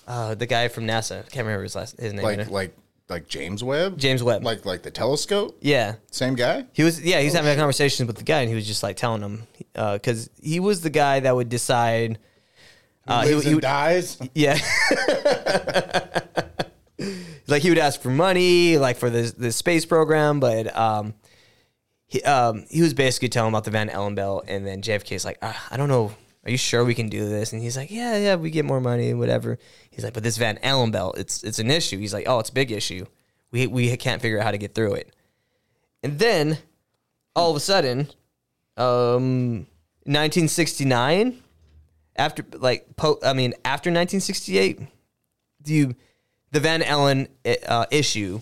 Uh, the guy from NASA. I can't remember his last his name. Like like like James Webb. James Webb. Like like the telescope. yeah, Same guy. he was. Yeah, he was having a conversation with the guy, and he was just like telling him because he was the guy that would decide. Uh, he, Lives he and would, dies. yeah. like he would ask for money, like for the the space program, but um, he um he was basically telling about the Van Allen belt, and then JFK's like, ah, I don't know, are you sure we can do this? And he's like, Yeah, yeah, we get more money, whatever. He's like, but this Van Allen belt, it's it's an issue. He's like, Oh, it's a big issue. We we can't figure out how to get through it. And then all of a sudden, um, 1969, after like po- I mean after 1968, do you the Van Allen uh, issue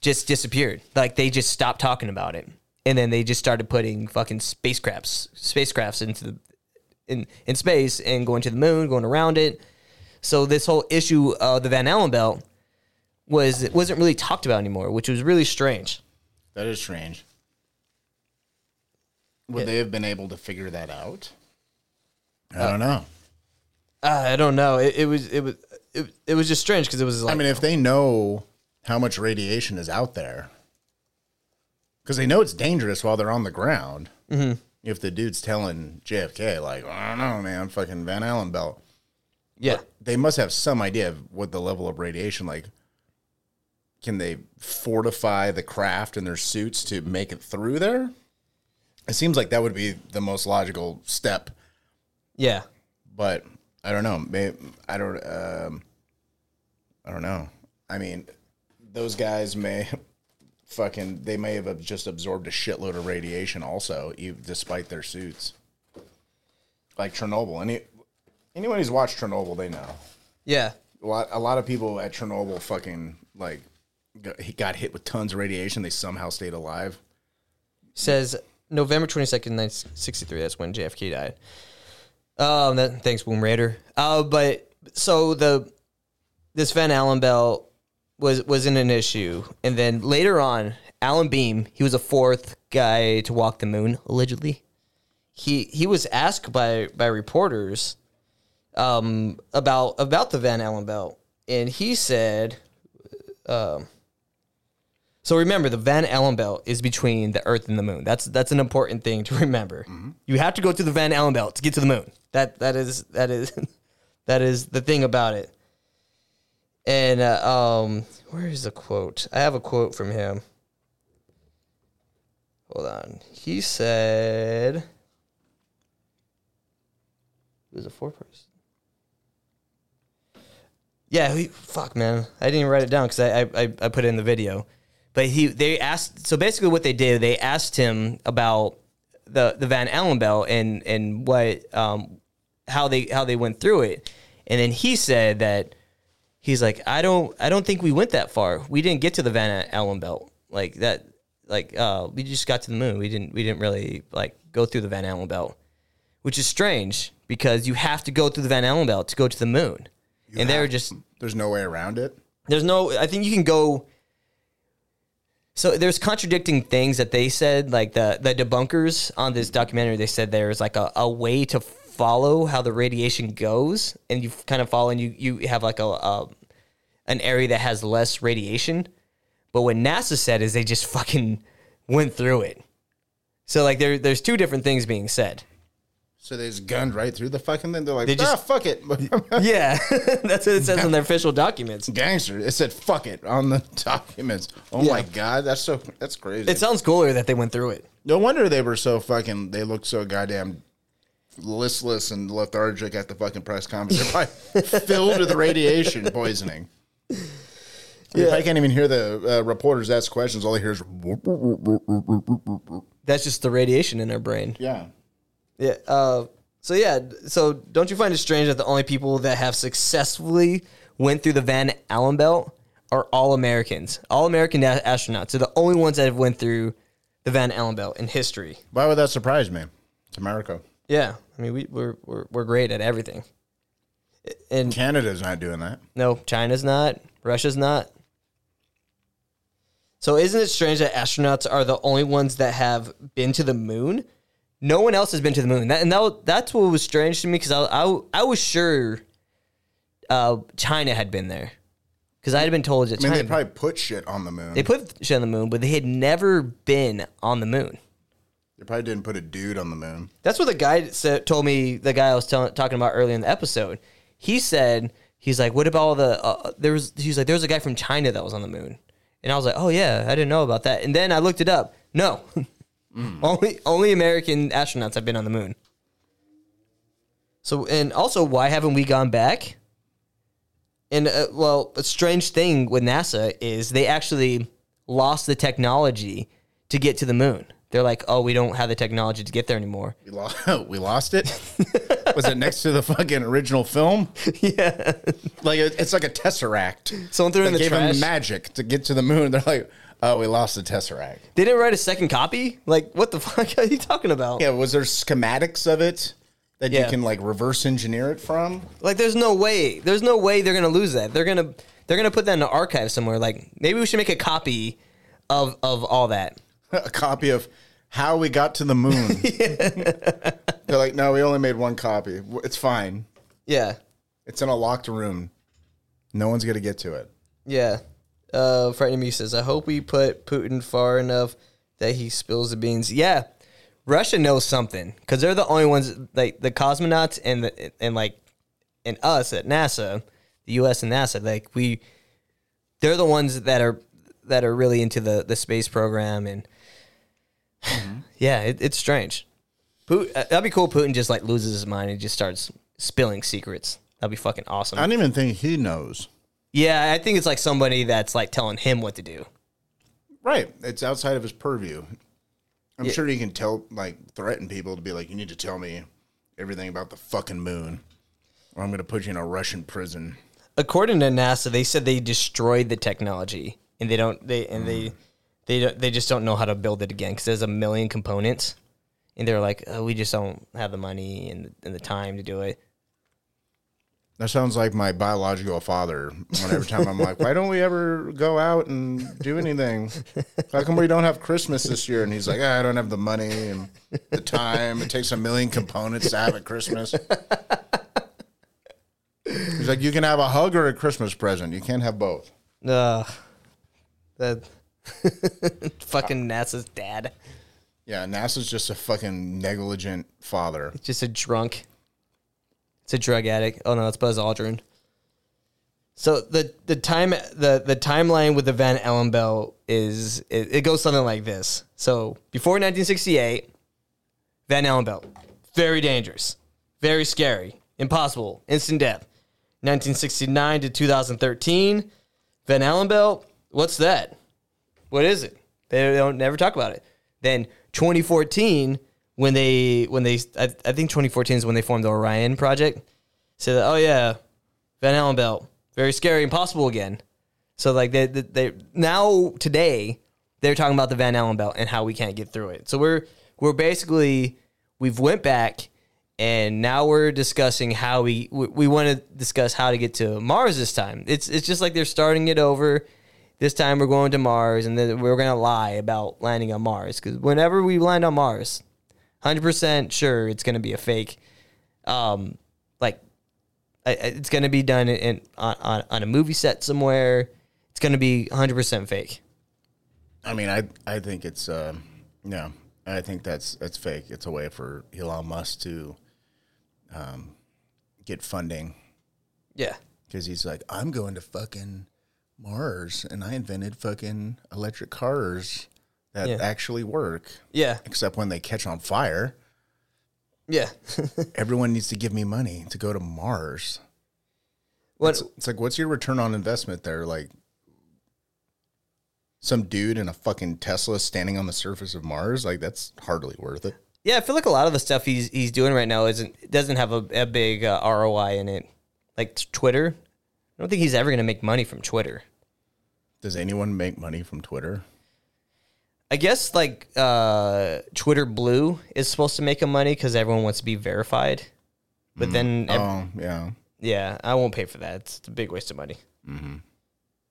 just disappeared. Like they just stopped talking about it, and then they just started putting fucking spacecrafts spacecrafts into the in in space and going to the moon, going around it. So this whole issue of the Van Allen belt was wasn't really talked about anymore, which was really strange. That is strange. Would Yeah. they have been able to figure that out? I don't know. Uh, I don't know. It, it was it was it, it was just strange because it was like I mean, if they know how much radiation is out there, because they know it's dangerous while they're on the ground. Mm-hmm. If the dude's telling JFK, like, I don't know, man, fucking Van Allen belt, yeah. they must have some idea of what the level of radiation, like, can they fortify the craft and their suits to make it through there? It seems like that would be the most logical step Yeah. but I don't know. May I don't. Um, I don't know. I mean, those guys may fucking. They may have just absorbed a shitload of radiation, also, e- despite their suits. Like Chernobyl. Any anyone who's watched Chernobyl, they know. Yeah. A lot. A lot of people at Chernobyl fucking like got, he got hit with tons of radiation. They somehow stayed alive. says November 22nd, 1963. That's when JFK died. Um, that, thanks, Boom Raider. Uh, but so the this Van Allen belt was wasn't an issue, and then later on, Alan Bean, he was a fourth guy to walk the moon allegedly. He he was asked by by reporters um, about about the Van Allen belt, and he said. Um, so remember, the Van Allen belt is between the Earth and the Moon. That's that's an important thing to remember. You have to go through the Van Allen belt to get to the Moon. That that is that is that is the thing about it. And uh, um, where is the quote? I have a quote from him. Hold on. He said, "It was a four person." Yeah, he, fuck, man. I didn't even write it down because I, I I put it in the video. But he they asked so basically what they did they asked him about the the Van Allen belt and and what um how they how they went through it, and then he said that he's like I don't I don't think we went that far. We didn't get to the Van Allen belt like that. Like uh, we just got to the moon. We didn't we didn't really like go through the Van Allen belt, which is strange because you have to go through the Van Allen belt to go to the moon. And they were just There's no way around it. there's no. I think you can go. So there's contradicting things that they said, like the the debunkers on this documentary. They said there's like a, a way to follow how the radiation goes, and you kind of follow, and you you have like a, a an area that has less radiation. But what NASA said is they just fucking went through it. So like there there's two different things being said. So they just gunned right through the fucking thing. They're like, They ah, just- fuck it. Yeah, that's what it says on their official documents. Gangster. It said fuck it on the documents. Oh Yeah. my god, that's so that's crazy. It sounds cooler that they went through it. no wonder they were so fucking. They looked so goddamn listless and lethargic at the fucking press conference. They're probably filled with radiation poisoning. Yeah. I can't even hear the uh, reporters ask questions. All I hear is That's just the radiation in their brain. yeah. Yeah. Uh, so yeah. So don't you find it strange that the only people that have successfully went through the Van Allen belt are all Americans? All American astronauts are the only ones that have went through the Van Allen belt in history. Why would that surprise me? It's America. Yeah. I mean, we, we're, we're we're great at everything. And Canada's not doing that. no, China's not. Russia's not. So isn't it strange that astronauts are the only ones that have been to the moon? No one else has been to the moon. That, and that, that's what was strange to me because I, I, I was sure uh, China had been there because I had been told that I mean, China they probably put shit on the moon. they put shit on the moon, but they had never been on the moon. They probably didn't put a dude on the moon. That's what the guy said, told me. The guy I was tell, talking about earlier in the episode. He said he's like, "What about all the?" Uh, there was he's like, "There was a guy from China that was on the moon," and I was like, "Oh yeah, I didn't know about that." And then I looked it up. No, only only American astronauts have been on the moon. So and also, why haven't we gone back? And uh, well, a strange thing with NASA is they actually lost the technology to get to the moon. They're like, "Oh, we don't have the technology to get there anymore." We lost. we lost it. Was it next to the fucking original film? Yeah. Like it- it's like a tesseract. Someone threw it in They the gave trash. them magic to get to the moon. They're like, oh, we lost the tesseract. They didn't write a second copy? Like, what the fuck are you talking about? Yeah, was there schematics of it that Yeah. you can like reverse engineer it from? Like, there's no way. There's no way they're gonna lose that. They're gonna they're gonna put that in the archive somewhere. Like, maybe we should make a copy of of all that. a copy of how we got to the moon. They're like, no, we only made one copy. It's fine. Yeah. It's in a locked room. No one's gonna get to it. Yeah. Uh, Frightening Me says, I hope we put Putin far enough that he spills the beans. Yeah. Russia knows something because they're the only ones, like the cosmonauts and the, and like, and us at NASA, the U.S. and NASA, like we, they're the ones that are that are really into the the space program and yeah, it, it's strange. Putin, uh, that'd be cool. Putin just like loses his mind and just starts spilling secrets. That'd be fucking awesome. I don't even think he knows. Yeah, I think it's like somebody that's like telling him what to do. Right. It's outside of his purview. I'm Yeah. sure he can tell, like, threaten people to be like, you need to tell me everything about the fucking moon, or I'm going to put you in a Russian prison. According to NASA, they said they destroyed the technology and they don't they and they mm. they don't, they just don't know how to build it again because there's a million components and they're like oh, we just don't have the money and the, and the time to do it. That sounds like my biological father. Every time I'm like, why don't we ever go out and do anything? How come we don't have Christmas this year? And he's like, ah, I don't have the money and the time. It takes a million components to have a Christmas. He's like, you can have a hug or a Christmas present. You can't have both. Ugh. that fucking NASA's dad, Yeah, NASA's just a fucking negligent father. just a drunk. It's a drug addict. Oh no, it's Buzz Aldrin. So the the time the the timeline with the Van Allen belt is it, it goes something like this. So before 1968, Van Allen belt, very dangerous, very scary, impossible, instant death. 1969 to 2013, Van Allen belt. What's that? What is it? They don't never talk about it. Then 2014, when they when they I, I think 2014 is when they formed the Orion project. So that, oh yeah, Van Allen belt, very scary, impossible again. So like they, they they now today they're talking about the Van Allen belt and how we can't get through it. So we're we're basically we've went back and now we're discussing how we we, we want to discuss how to get to Mars this time. It's it's just like they're starting it over this time we're going to Mars, and then we're gonna lie about landing on Mars because whenever we land on Mars, hundred percent sure it's gonna be a fake. Um, like I- it's gonna be done in, on, on on a movie set somewhere. It's gonna be hundred percent fake. I mean, I I think it's um, no, I think that's that's fake. It's a way for Elon Musk to um, get funding Yeah, because he's like, I'm going to fucking Mars, and I invented fucking electric cars that Yeah. actually work. yeah, Except when they catch on fire, yeah. everyone needs to give me money to go to Mars. what? It's like, what's your return on investment there? Like, some dude in a fucking Tesla standing on the surface of Mars? Like, that's hardly worth it. Yeah, I feel like a lot of the stuff he's he's doing right now isn't doesn't have a, a big uh, ROI in it. Like Twitter, I don't think he's ever gonna make money from Twitter. Does anyone make money from Twitter? I guess like uh, Twitter Blue is supposed to make him money because everyone wants to be verified. But then, ev- Oh, yeah. yeah, I won't pay for that. It's a big waste of money.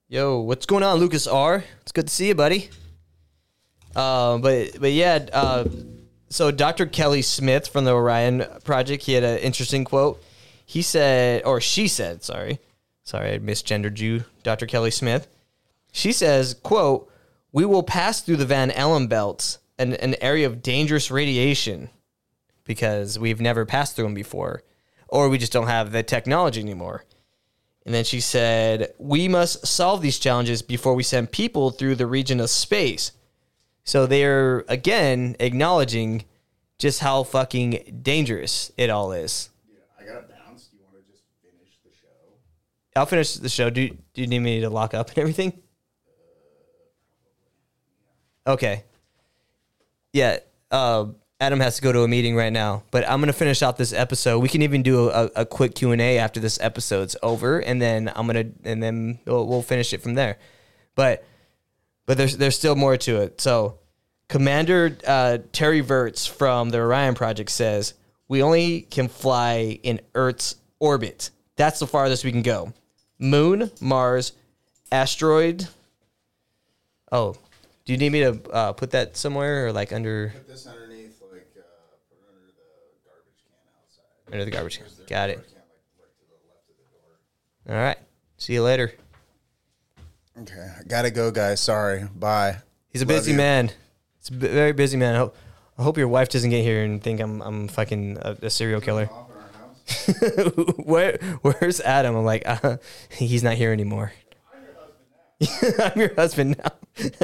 Yo, what's going on, Lucas R? It's good to see you, buddy. Uh, but but yeah, uh, so Dr. Kelly Smith from the Orion Project, he had an interesting quote. He said, or she said, sorry, sorry, I misgendered you, Dr. Kelly Smith. She says, quote, we will pass through the Van Allen belts, an, an area of dangerous radiation, because we've never passed through them before, or we just don't have the technology anymore. And then she said, we must solve these challenges before we send people through the region of space. So they're, again, acknowledging just how fucking dangerous it all is. I got to bounce. Do you want to just finish the show? I'll finish the show. Do, do you need me to lock up and everything? Okay. Yeah. Uh, Adam has to go to a meeting right now, but I'm gonna finish out this episode. We can even do a, a quick Q and A after this episode's over, and then I'm gonna and then we'll, we'll finish it from there. But but there's there's still more to it. So Commander uh, Terry Virts from the Orion Project says we only can fly in Earth's orbit. That's the farthest we can go. Moon, Mars, asteroid. Oh, do you need me to uh, put that somewhere or like under Put this underneath, like, uh, put it under the garbage can outside. under the garbage? can. Got it. Garbage can, like, right to the left of the door. All right. See you later. Okay. I got to go, guys. Sorry. Bye. He's a Love busy you. man. He's a b- very busy man. I hope, I hope your wife doesn't get here and think I'm I'm fucking a, a serial killer. Off in our house. Where where's Adam? I'm like, uh, he's not here anymore. I'm your husband now.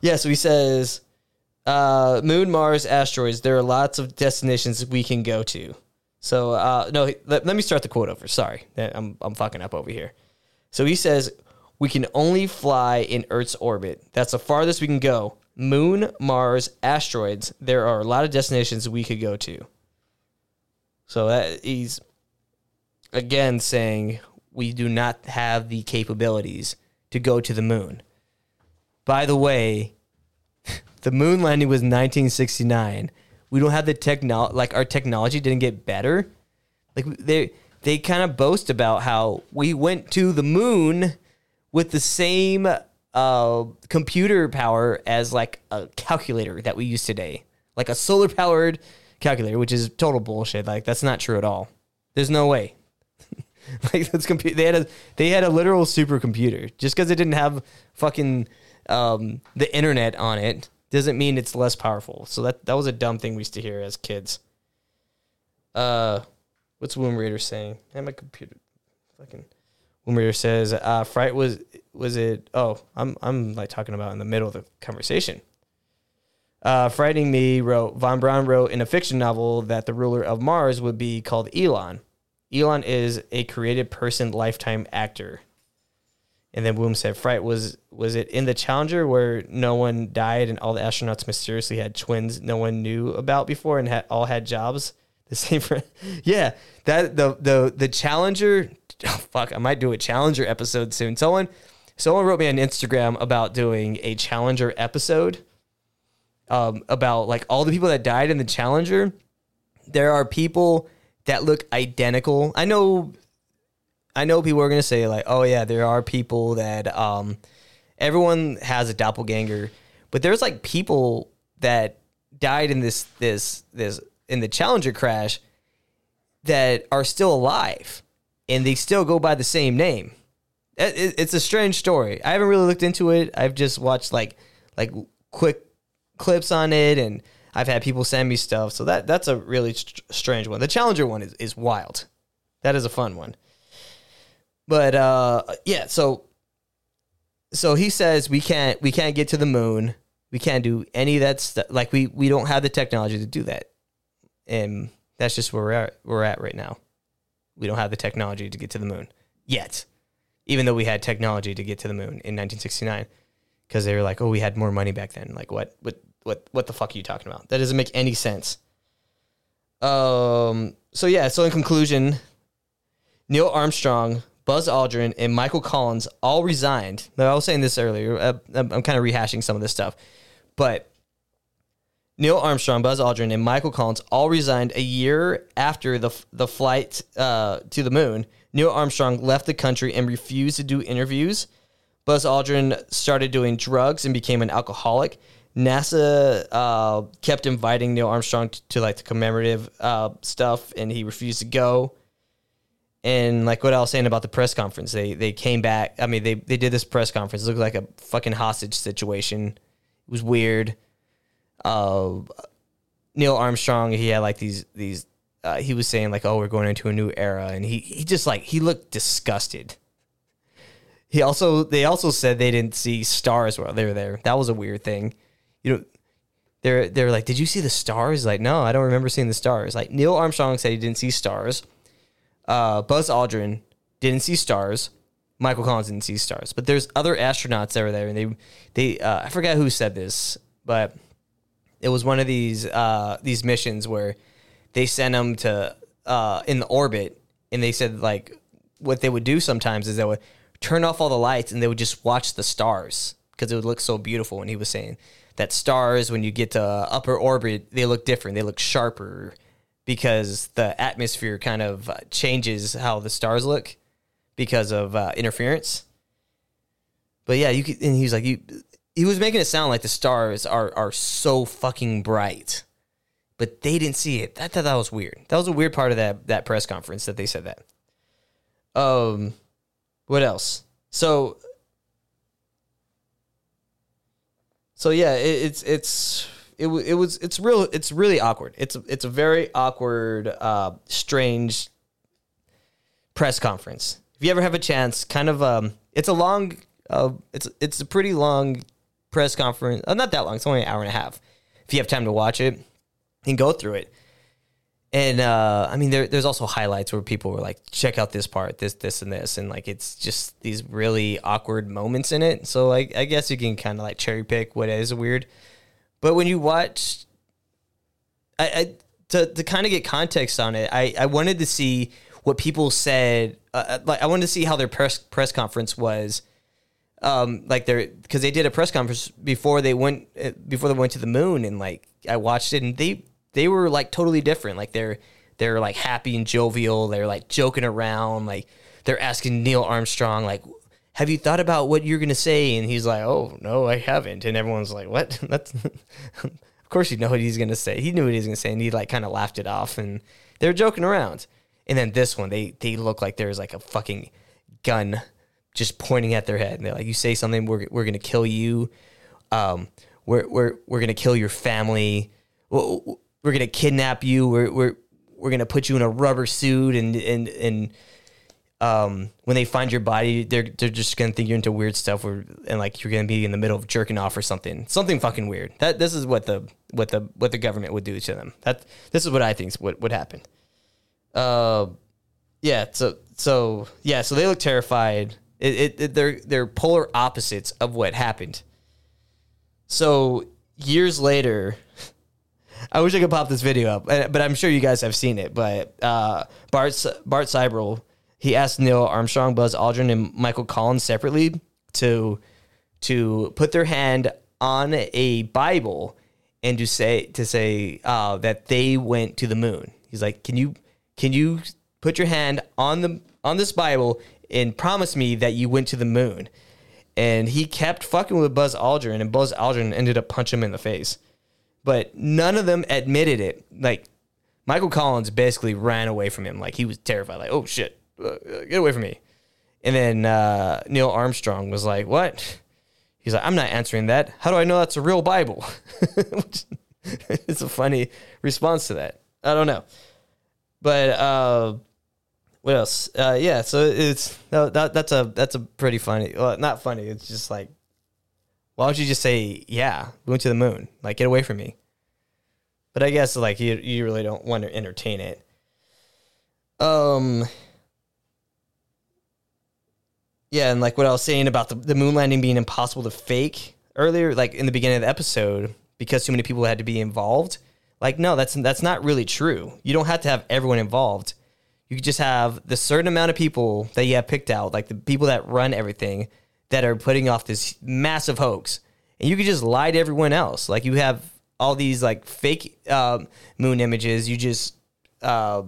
yeah, so he says, uh, Moon, Mars, asteroids. There are lots of destinations we can go to. So uh, no, let, let me start the quote over. Sorry, I'm I'm fucking up over here. So he says we can only fly in Earth's orbit. That's the farthest we can go. Moon, Mars, asteroids. There are a lot of destinations we could go to. So that he's again saying we do not have the capabilities to go to the moon. By the way, the moon landing was 1969. We don't have the technology like our technology didn't get better. Like they they kind of boast about how we went to the moon with the same uh, computer power as like a calculator that we use today, like a solar powered calculator, which is total bullshit. Like that's not true at all. There's no way. like that's computer. They had a they had a literal supercomputer. Just because it didn't have fucking um, the internet on it doesn't mean it's less powerful. So that that was a dumb thing we used to hear as kids. Uh, what's Womb Raider saying? And my computer, fucking Womb Raider says, uh, fright was was it? Oh, I'm I'm like talking about in the middle of the conversation. Uh, Frightening Me wrote Von Braun wrote in a fiction novel that the ruler of Mars would be called Elon. Elon is a creative person lifetime actor. And then Boom said, "Fright was was it in the Challenger where no one died and all the astronauts mysteriously had twins no one knew about before and had, all had jobs the same for yeah that the the the Challenger oh, fuck I might do a Challenger episode soon. Someone someone wrote me on Instagram about doing a Challenger episode um, about like all the people that died in the Challenger. There are people that look identical. I know I know people are gonna say like, oh yeah, there are people that um, everyone has a doppelganger, but there's like people that died in this this this in the Challenger crash that are still alive and they still go by the same name. It- it- It's a strange story. I haven't really looked into it. I've just watched like like quick clips on it, and I've had people send me stuff. So that that's a really str- strange one. The Challenger one is, is wild. That is a fun one. But uh, yeah, so so he says we can't we can't get to the moon. We can't do any of that stuff. Like we we don't have the technology to do that, and that's just where we're at, we're at right now. We don't have the technology to get to the moon yet, even though we had technology to get to the moon in 1969, because they were like, oh, we had more money back then. Like what what what what the fuck are you talking about? That doesn't make any sense. Um. So yeah. So in conclusion, Neil Armstrong, Buzz Aldrin, and Michael Collins all resigned. Now, I was saying this earlier. I'm, I'm kind of rehashing some of this stuff, but Neil Armstrong, Buzz Aldrin, and Michael Collins all resigned a year after the the flight uh, to the moon. Neil Armstrong left the country and refused to do interviews. Buzz Aldrin started doing drugs and became an alcoholic. NASA uh, kept inviting Neil Armstrong to, to like the commemorative uh, stuff, and he refused to go. And like what I was saying about the press conference, they they came back. I mean, they they did this press conference. It looked like a fucking hostage situation. It was weird. Uh, Neil Armstrong, he had like these these. Uh, he was saying like, "Oh, we're going into a new era," and he he just like he looked disgusted. He also they also said they didn't see stars while they were there. That was a weird thing. You know, they're they're like, "Did you see the stars?" Like, no, I don't remember seeing the stars. Like Neil Armstrong said he didn't see stars. Uh, Buzz Aldrin didn't see stars. Michael Collins didn't see stars. But there's other astronauts that were there, and they they uh, I forgot who said this, but it was one of these uh, these missions where they sent them to uh, in the orbit, and they said like what they would do sometimes is they would turn off all the lights and they would just watch the stars because it would look so beautiful. And he was saying that stars, when you get to upper orbit, they look different. They look sharper because the atmosphere kind of uh, changes how the stars look because of uh, interference. But yeah, you could, and he was like, you, he was making it sound like the stars are are so fucking bright, but they didn't see it. I thought that was weird. That was a weird part of that that press conference that they said that. Um, what else? So, so yeah, it, it's it's it, it was it's real it's really awkward. It's it's a very awkward, uh, strange press conference. If you ever have a chance, kind of um, it's a long, uh, it's it's a pretty long press conference. Uh, not that long. It's only an hour and a half. If you have time to watch it and go through it. And uh, I mean, there, there's also highlights where people were like, "Check out this part, this, this, and this," and like it's just these really awkward moments in it. So like, I guess you can kind of like cherry pick what is weird. But when you watch I, I to to kind of get context on it, I I wanted to see what people said. Uh, like I wanted to see how their press press conference was. Um, like they're because they did a press conference before they went uh, before they went to the moon, and like I watched it, and they they were like totally different. Like they're they're like happy and jovial. They're like joking around. Like they're asking Neil Armstrong like. Have you thought about what you're gonna say? And he's like, "Oh no, I haven't." And everyone's like, "What?" That's of course you know what he's gonna say. He knew what he was gonna say, and he like kind of laughed it off, and they were joking around. And then this one, they they look like there's like a fucking gun just pointing at their head, and they're like, "You say something, we're we're gonna kill you. Um, we're we're we're gonna kill your family. We're, we're gonna kidnap you. We're we're we're gonna put you in a rubber suit, and and and." um, when they find your body, they're they're just gonna think you're into weird stuff, or and like you're gonna be in the middle of jerking off or something, something fucking weird. That this is what the what the what the government would do to them. That this is what I think what would happen. Uh, yeah. So so yeah. So they look terrified. It, it, it they're they're polar opposites of what happened. So years later, I wish I could pop this video up, but I'm sure you guys have seen it. But uh, Bart Bart Sibrel, he asked Neil Armstrong, Buzz Aldrin, and Michael Collins separately to to put their hand on a Bible and to say to say uh, that they went to the moon. He's like, can you can you put your hand on the on this Bible and promise me that you went to the moon. And he kept fucking with Buzz Aldrin, and Buzz Aldrin ended up punching him in the face. But none of them admitted it. Like Michael Collins basically ran away from him. Like he was terrified. Like, oh shit, uh, get away from me. And then uh, Neil Armstrong was like, what? He's like, I'm not answering that. How do I know that's a real Bible? It's a funny response to that. I don't know. But uh, what else? Uh, yeah, so it's that, that that's a that's a pretty funny. Well, not funny. It's just like, why don't you just say, yeah, we went to the moon? Like, get away from me. But I guess like you you really don't want to entertain it. Um. Yeah, and like what I was saying about the, the moon landing being impossible to fake earlier, like in the beginning of the episode, because too many people had to be involved. Like, no, that's that's not really true. You don't have to have everyone involved. You just have the certain amount of people that you have picked out, like the people that run everything, that are putting off this massive hoax, and you could just lie to everyone else. Like you have all these like fake um, moon images. You just uh,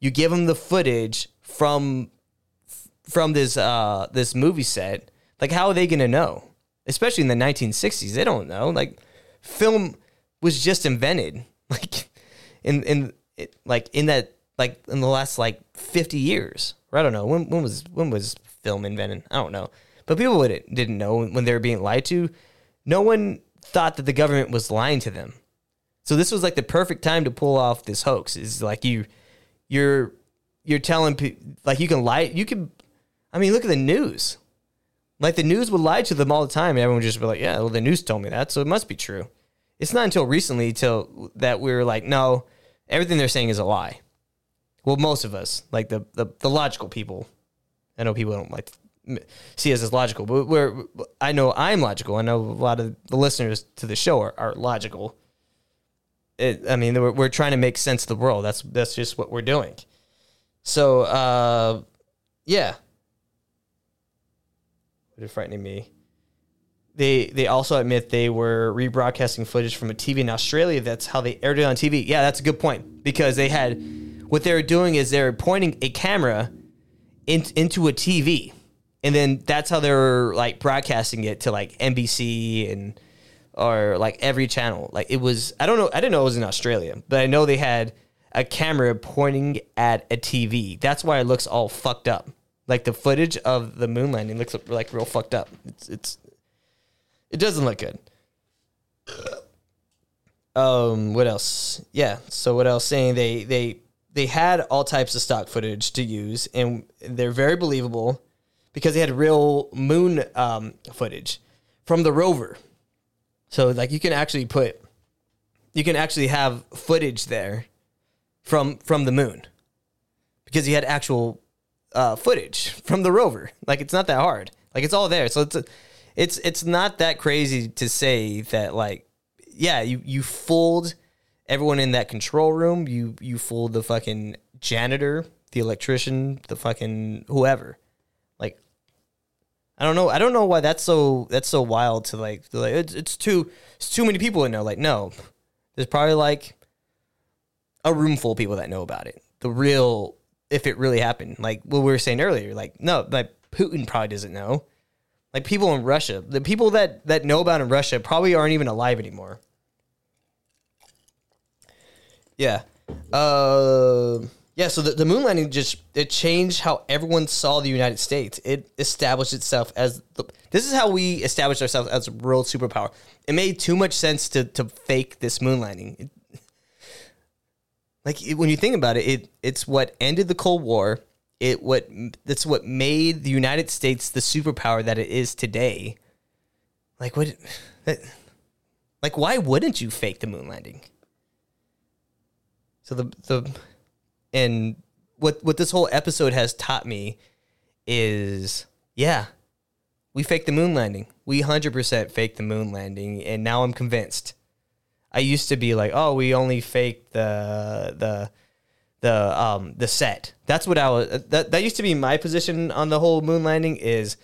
you give them the footage from from this uh this movie set, like how are they gonna know? Especially in the 1960s, they don't know. Like film was just invented, like in in it, like in that like in the last like 50 years. Or I don't know when when was when was film invented? I don't know, but people would didn't know when they were being lied to. No one thought that the government was lying to them. So this was like the perfect time to pull off this hoax. Is like you, you're, you're telling people like you can lie. You can, I mean, look at the news. Like the news would lie to them all the time, and everyone would just be like, "Yeah, well, the news told me that, so it must be true." It's not until recently till that we are like, "No, everything they're saying is a lie." Well, most of us, like the the, the logical people, I know people don't like see us as logical, but we're I know I'm logical. I know a lot of the listeners to the show are, are logical. It, I mean, we're, we're trying to make sense of the world. That's that's just what we're doing. So, uh, yeah, is frightening me? They they also admit they were rebroadcasting footage from a TV in Australia. That's how they aired it on TV. Yeah, that's a good point because they had what they were doing is they were pointing a camera in, into a TV, and then that's how they were like broadcasting it to like NBC and or like every channel. Like it was I don't know I didn't know it was in Australia, but I know they had a camera pointing at a TV. That's why it looks all fucked up. Like the footage of the moon landing looks like real fucked up. It's it's it doesn't look good. Um, what else? Yeah. So what was saying, they they they had all types of stock footage to use, and they're very believable because they had real moon um, footage from the rover. So like you can actually put, you can actually have footage there from from the moon because you had actual uh, footage from the rover. Like it's not that hard. Like it's all there. So it's it's it's not that crazy to say that like yeah you you fooled everyone in that control room. You you fooled the fucking janitor, the electrician, the fucking whoever. I don't know. I don't know why that's so that's so wild to like, like it's, it's too it's too many people to know. Like no, there's probably like a room full of people that know about it. The real if it really happened. Like what we were saying earlier. Like no, like Putin probably doesn't know. Like people in Russia, the people that that know about in Russia probably aren't even alive anymore. Yeah. Uh, yeah, so the, the moon landing just it changed how everyone saw the United States. It established itself as the, this is how we established ourselves as a world superpower. It made too much sense to to fake this moon landing. It, like it, when you think about it, it it's what ended the Cold War. It what that's what made the United States the superpower that it is today. Like what? That, like why wouldn't you fake the moon landing? So the the and what what this whole episode has taught me is yeah, we faked the moon landing. We hundred percent faked the moon landing, and now I'm convinced. I used to be like, oh, we only faked the the the um the set. That's what I was. That that used to be my position on the whole moon landing. Is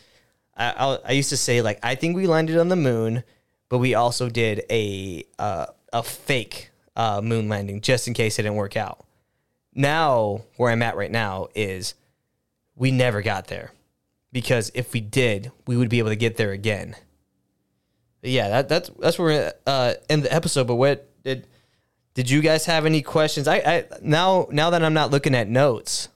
I I, I used to say like I think we landed on the moon, but we also did a uh, a fake uh, moon landing just in case it didn't work out. Now, where I'm at right now is we never got there because if we did, we would be able to get there again. Yeah, that, that's that's where we're uh, in the episode. But what did did you guys have any questions? I, I now now that I'm not looking at notes,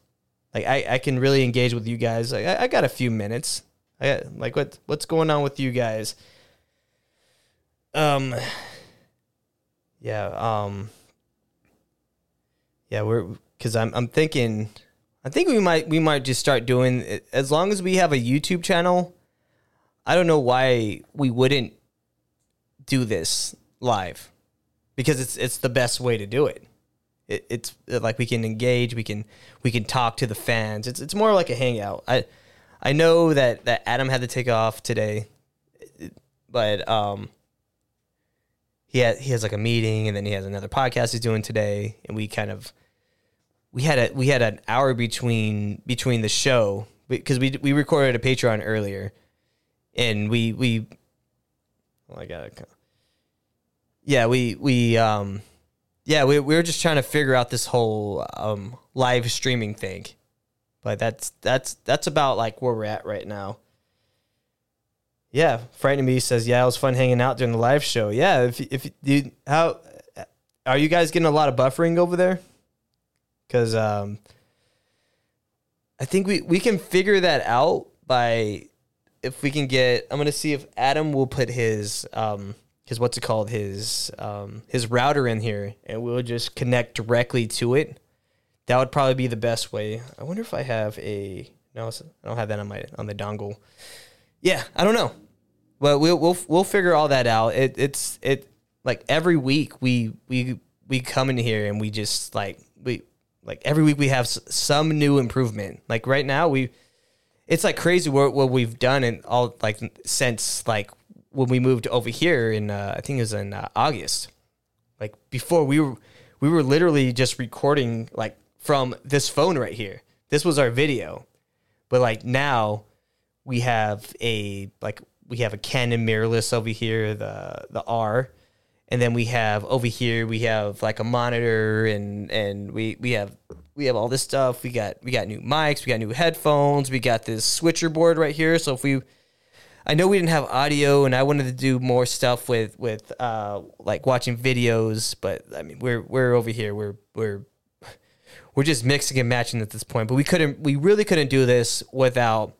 like I, I can really engage with you guys. Like I, I got a few minutes. I got, like what what's going on with you guys? Um. Yeah. Um. Yeah, we're because I'm I'm thinking, I think we might we might just start doing as long as we have a YouTube channel. I don't know why we wouldn't do this live because it's it's the best way to do it. it it's like we can engage, we can we can talk to the fans. It's it's more like a hangout. I I know that that Adam had to take off today, but um he had he has like a meeting and then he has another podcast he's doing today and we kind of we had a we had an hour between between the show because we we recorded a Patreon earlier and we we oh I got it. Yeah, we we um yeah, we we were just trying to figure out this whole um live streaming thing. But that's that's that's about like where we're at right now. Yeah, frightening me says, "Yeah, it was fun hanging out during the live show." Yeah, if if you how are you guys getting a lot of buffering over there? Because um, I think we we can figure that out by if we can get. I'm gonna see if Adam will put his um his what's it called his um his router in here, and we'll just connect directly to it. That would probably be the best way. I wonder if I have a no, I don't have that on my on the dongle. Yeah, I don't know. But we'll we'll we'll figure all that out. It it's it like every week we we we come in here and we just like we like every week we have s- some new improvement. Like right now we it's like crazy what what we've done and all like since like when we moved over here in uh, I think it was in uh, August. Like before we were we were literally just recording like from this phone right here. This was our video. But like now we have a like we have a Canon mirrorless over here, the the R, and then we have over here we have like a monitor and and we we have we have all this stuff. We got we got new mics, we got new headphones, we got this switcher board right here. So if we I know we didn't have audio, and I wanted to do more stuff with with uh, like watching videos. But I mean, we're we're over here. We're we're we're just mixing and matching at this point. But we couldn't. We really couldn't do this without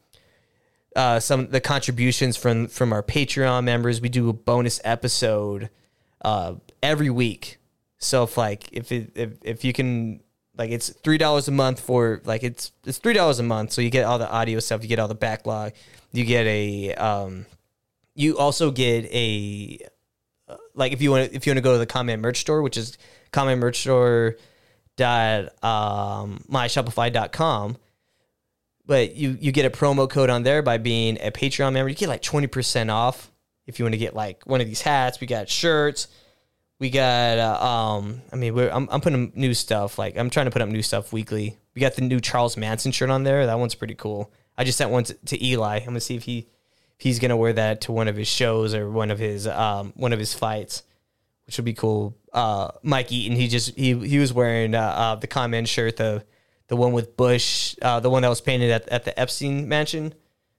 uh, some the contributions from from our Patreon members. We do a bonus episode uh, every week. So if like if it, if if you can like it's three dollars a month for like it's it's three dollars a month. So you get all the audio stuff. You get all the backlog. You get a um, you also get a uh, like if you want if you want to go to the Con Men merch store, which is conmen merch store dot um myshopify.com but you you get a promo code on there by being a patreon member you get like 20% off if you want to get like one of these hats we got shirts we got uh, um i mean I'm, I'm putting new stuff like i'm trying to put up new stuff weekly we got the new charles manson shirt on there that one's pretty cool i just sent one to, to eli i'm gonna see if he if he's gonna wear that to one of his shows or one of his um one of his fights which would be cool. Uh, Mike Eaton, he just he he was wearing uh, uh, the Con Men shirt, the the one with Bush, uh, the one that was painted at, at the Epstein mansion.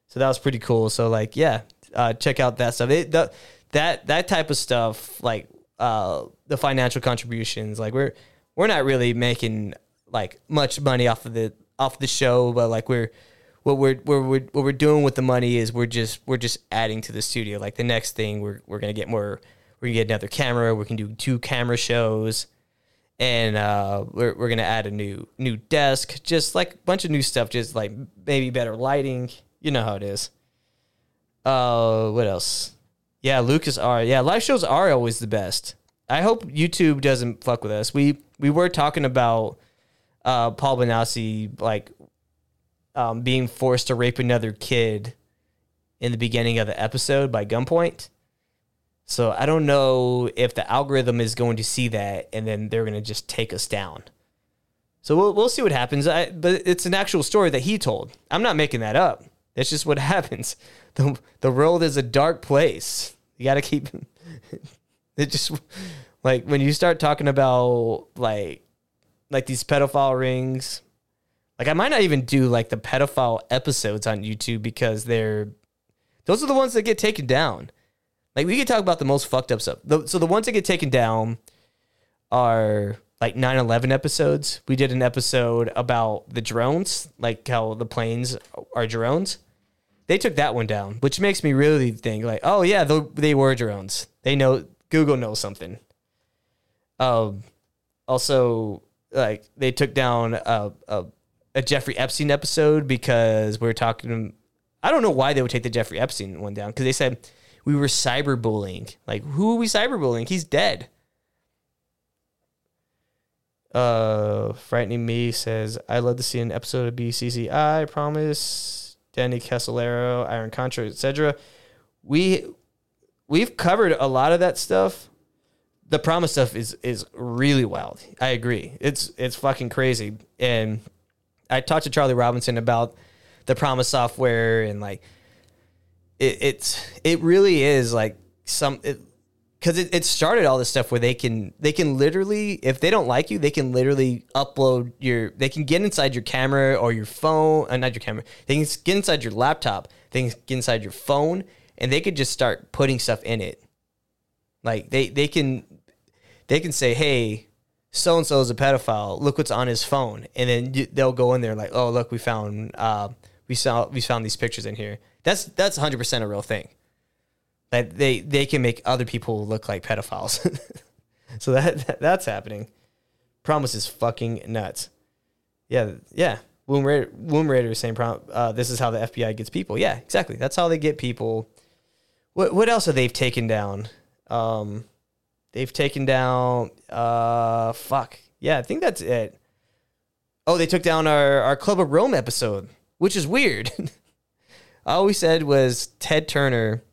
So that was pretty cool. So like, yeah, uh, check out that stuff. It, the, that that type of stuff, like uh, the financial contributions, like we're we're not really making like much money off of the off the show, but like we're what we're, what we're what we're doing with the money is we're just we're just adding to the studio. Like the next thing, we're we're gonna get more we're gonna get another camera. We can do two camera shows, and uh, we're we're gonna add a new new desk, just like a bunch of new stuff, just like maybe better lighting. You know how it is. Uh, what else? Yeah, Lucas are yeah. Live shows are always the best. I hope YouTube doesn't fuck with us. We we were talking about uh, Paul Bonacci like um, being forced to rape another kid in the beginning of the episode by gunpoint. So I don't know if the algorithm is going to see that and then they're going to just take us down. So we'll we'll see what happens. I, but it's an actual story that he told. I'm not making that up. That's just what happens. the The world is a dark place. You got to keep it. Just like when you start talking about like like these pedophile rings, Like I might not even do like the pedophile episodes on YouTube because they're those are the ones that get taken down. Like we could talk about the most fucked up stuff. So the ones that get taken down are like 9/11 episodes. We did an episode about the drones, like how the planes are drones. They took that one down, which makes me really think like, oh yeah, tho- they were drones. They know Google knows something. Um, also like they took down a, a a Jeffrey Epstein episode because we were talking. I don't know why they would take the Jeffrey Epstein one down because they said we were cyberbullying. Like, who are we cyberbullying? He's dead. Uh, frightening me says I love to see an episode of BCCI. PROMIS. Danny Casolaro, Iran Contra, etc. We we've covered a lot of that stuff. The PROMIS stuff is is really wild. I agree. It's it's fucking crazy. And I talked to Charlie Robinson about the PROMIS software and like it, it's it really is like some because it, it, started all this stuff where they can they can literally if they don't like you they can literally upload your they can get inside your camera or your phone uh, not your camera they can get inside your laptop they get inside your phone and they could just start putting stuff in it. Like they they can they can say hey so and so is a pedophile. Look what's on his phone. And then they'll go in there like oh look we found uh, we saw we found these pictures in here. That's that's 100% a real thing. That they they can make other people look like pedophiles. so that, that, that's happening. PROMIS is fucking nuts. Yeah, yeah. Womb Raider, Womb Raider is saying uh, this is how the FBI gets people. Yeah, exactly. That's how they get people. What what else have they taken down? Um, they've taken down. Uh, fuck. Yeah, I think that's it. Oh, they took down our our Club of Rome episode, which is weird. all we said was Ted Turner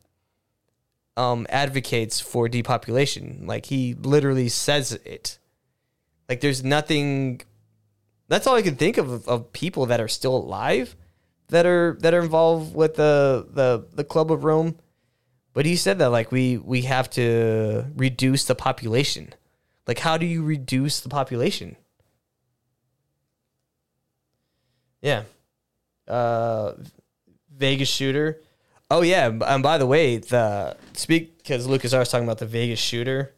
um, advocates for depopulation. Like he literally says it. Like there's nothing. That's all I can think of of people that are still alive that are that are involved with the the the Club of Rome. But he said that like we we have to reduce the population. Like how do you reduce the population? Yeah. Uh Vegas shooter. Oh yeah, and by the way, the speak because Lucas I was talking about the Vegas shooter.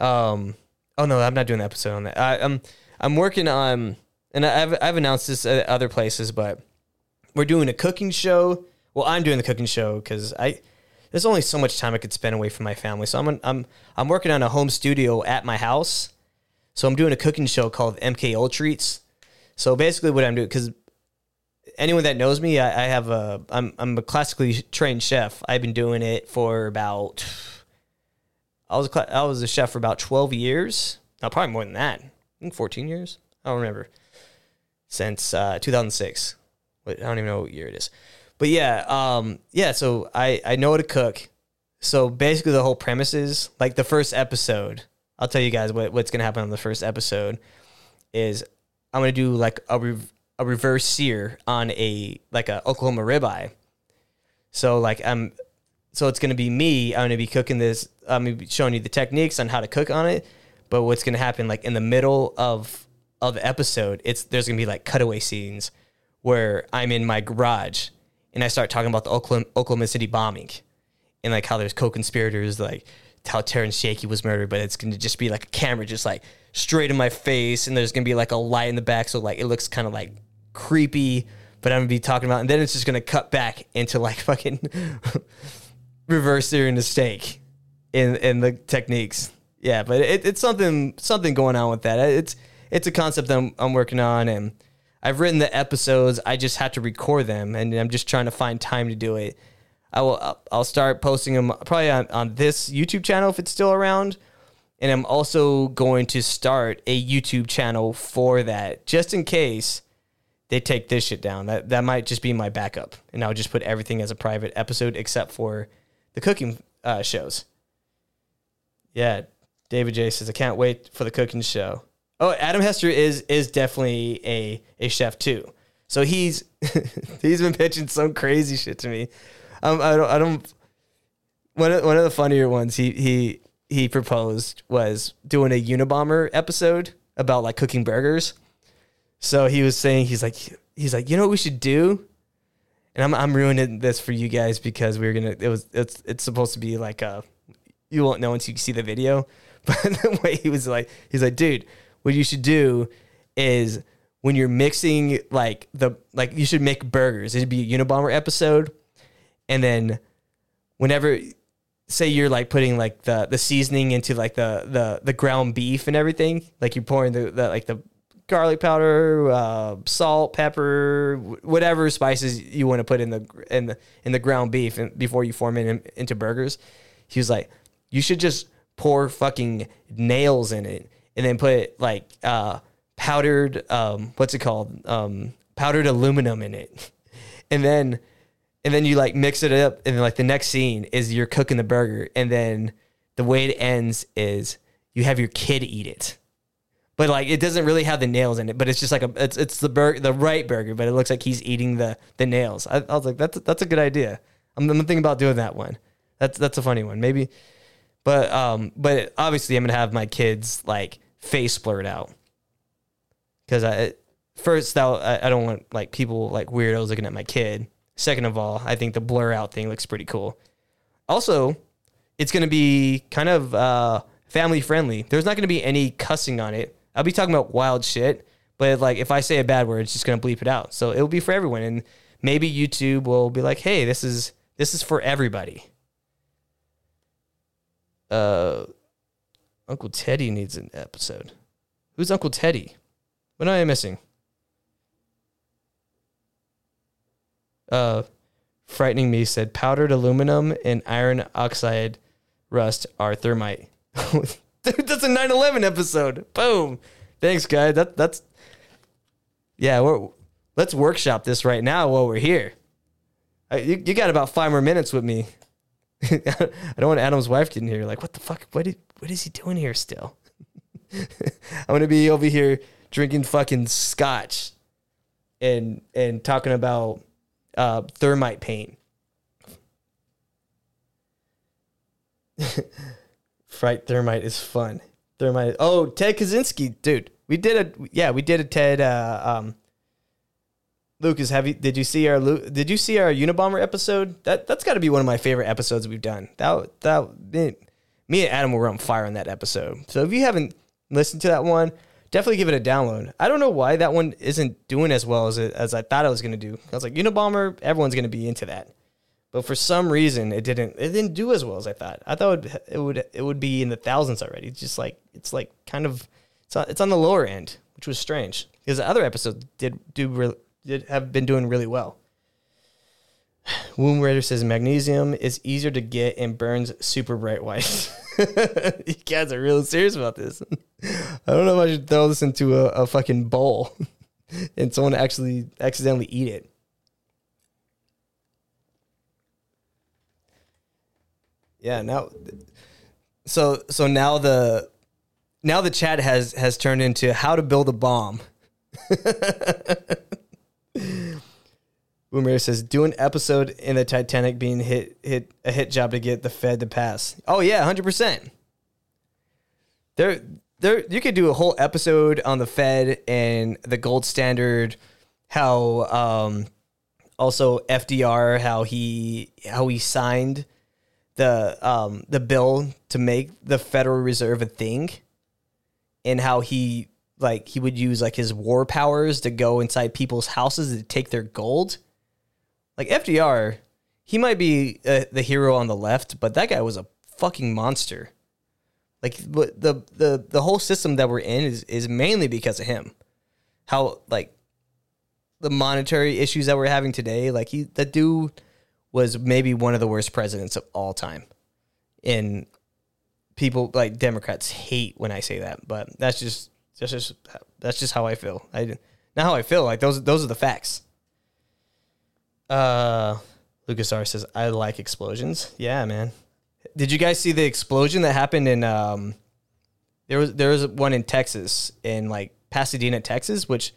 Um. Oh no, I'm not doing the episode on that. I, I'm I'm working on, and I've I've announced this at other places, but we're doing a cooking show. Well, I'm doing the cooking show because I there's only so much time I could spend away from my family. So I'm I'm I'm working on a home studio at my house. So I'm doing a cooking show called MK Old Treats. So basically, what I'm doing because anyone that knows me, I, I have a I'm I'm a classically trained chef. I've been doing it for about I was a, I was a chef for about twelve years. No, probably more than that. I think fourteen years. I don't remember since uh, 2006. I don't even know what year it is. But yeah, um, yeah. So I I know how to cook. So basically, the whole premise is like the first episode. I'll tell you guys what, what's gonna happen on the first episode. Is I'm gonna do like a rev- a reverse sear on a like a Oklahoma ribeye. So like I'm so it's gonna be me. I'm gonna be cooking this. I'm gonna be showing you the techniques on how to cook on it. But what's gonna happen like in the middle of of the episode, it's there's gonna be like cutaway scenes where I'm in my garage and I start talking about the Oklahoma, Oklahoma City bombing and like how there's co-conspirators like how Terrance Yeakey was murdered, but it's gonna just be like a camera just like straight in my face, and there's gonna be like a light in the back, so like it looks kind of like creepy, but I'm gonna be talking about, and then it's just gonna cut back into like fucking reverse searing the steak in in the techniques. Yeah, but it, it's something something going on with that. It's it's a concept I'm, I'm working on, and I've written the episodes. I just had to record them, and I'm just trying to find time to do it. I will. I'll start posting them probably on, on this YouTube channel if it's still around, and I'm also going to start a YouTube channel for that, just in case they take this shit down. That that might just be my backup, and I'll just put everything as a private episode except for the cooking uh, shows. Yeah, David J says I can't wait for the cooking show. Oh, Adam Hester is is definitely a a chef too. So he's he's been pitching some crazy shit to me. Um, I don't I don't. One of, one of the funnier ones he he he proposed was doing a Unabomber episode about like cooking burgers. So he was saying he's like he's like you know what we should do, and I'm I'm ruining this for you guys because we are gonna it was it's it's supposed to be like a you won't know until you see the video, but the way he was like he's like dude what you should do is when you're mixing like the like you should make burgers. It'd be a Unabomber episode, and then whenever say you're like putting like the the seasoning into like the the the ground beef and everything like you're pouring the, the like the garlic powder uh, salt pepper whatever spices you want to put in the in the in the ground beef before you form it in, into burgers. He was like you should just pour fucking nails in it and then put like uh powdered um what's it called? Um powdered aluminum in it. And then and then you like mix it up and then like the next scene is you're cooking the burger and then the way it ends is you have your kid eat it but like it doesn't really have the nails in it but it's just like a it's it's the burger the right burger but it looks like he's eating the the nails i, I was like that's that's a good idea I'm, I'm thinking about doing that one that's that's a funny one maybe but um but obviously i'm gonna have my kids like face blurred out because i first I, I don't want like people like weirdos looking at my kid Second of all, I think the blur out thing looks pretty cool. Also, it's to be kind of uh, family friendly. There's not to be any cussing on it. I'll be talking about wild shit, but like if I say a bad word, it's just to bleep it out. So it'll be for everyone, and maybe YouTube will be like, "Hey, this is this is for everybody." Uh, Uncle Teddy needs an episode. Who's Uncle Teddy? What am I missing? uh, frightening me said powdered aluminum and iron oxide rust are thermite. Dude, that's a 9/11 episode. Boom. Thanks, guy. That that's yeah. We're let's workshop this right now while we're here. I, you, you got about five more minutes with me. I don't want Adam's wife getting here. Like, what the fuck? What, did, what is he doing here still? I'm gonna be over here drinking fucking scotch and and talking about uh, thermite paint. Fright thermite is fun. Thermite. Oh, Ted Kaczynski, dude. We did a yeah, we did a Ted. Uh, um, Lucas, have you? Did you see our? Did you see our Unabomber episode? That that's got to be one of my favorite episodes we've done. That that me and Adam were on fire on that episode. So if you haven't listened to that one, definitely give it a download. I don't know why that one isn't doing as well as it, as I thought it was going to do. I was like, Unabomber, everyone's going to be into that, but for some reason it didn't. It didn't do as well as I thought. I thought it would it would it would be in the thousands already. It's just like it's like kind of it's on, it's on the lower end, which was strange because the other episodes did do re, did have been doing really well. Womb Raider says magnesium is easier to get and burns super bright white. you guys are really serious about this. I don't know if I should throw this into a, a fucking bowl and someone actually accidentally eat it. Yeah, now so so now the now the chat has has turned into how to build a bomb. Boomer says, "Do an episode in the Titanic being hit hit a hit job to get the Fed to pass." Oh yeah, hundred percent. There, there, you could do a whole episode on the Fed and the gold standard. How um, also FDR, how he how he signed the um the bill to make the Federal Reserve a thing, and how he like he would use like his war powers to go inside people's houses to take their gold like FDR, he might be uh, the hero on the left, but that guy was a fucking monster. Like the the the whole system that we're in is is mainly because of him. How like the monetary issues that we're having today, like he that dude was maybe one of the worst presidents of all time. And people like Democrats hate when I say that, but that's just that's just that's just how I feel. I not how I feel. Like those those are the facts. Uh, Lucas R says, I like explosions. Yeah, man. Did you guys see the explosion that happened in um there was there was one in Texas in like Pasadena, Texas, which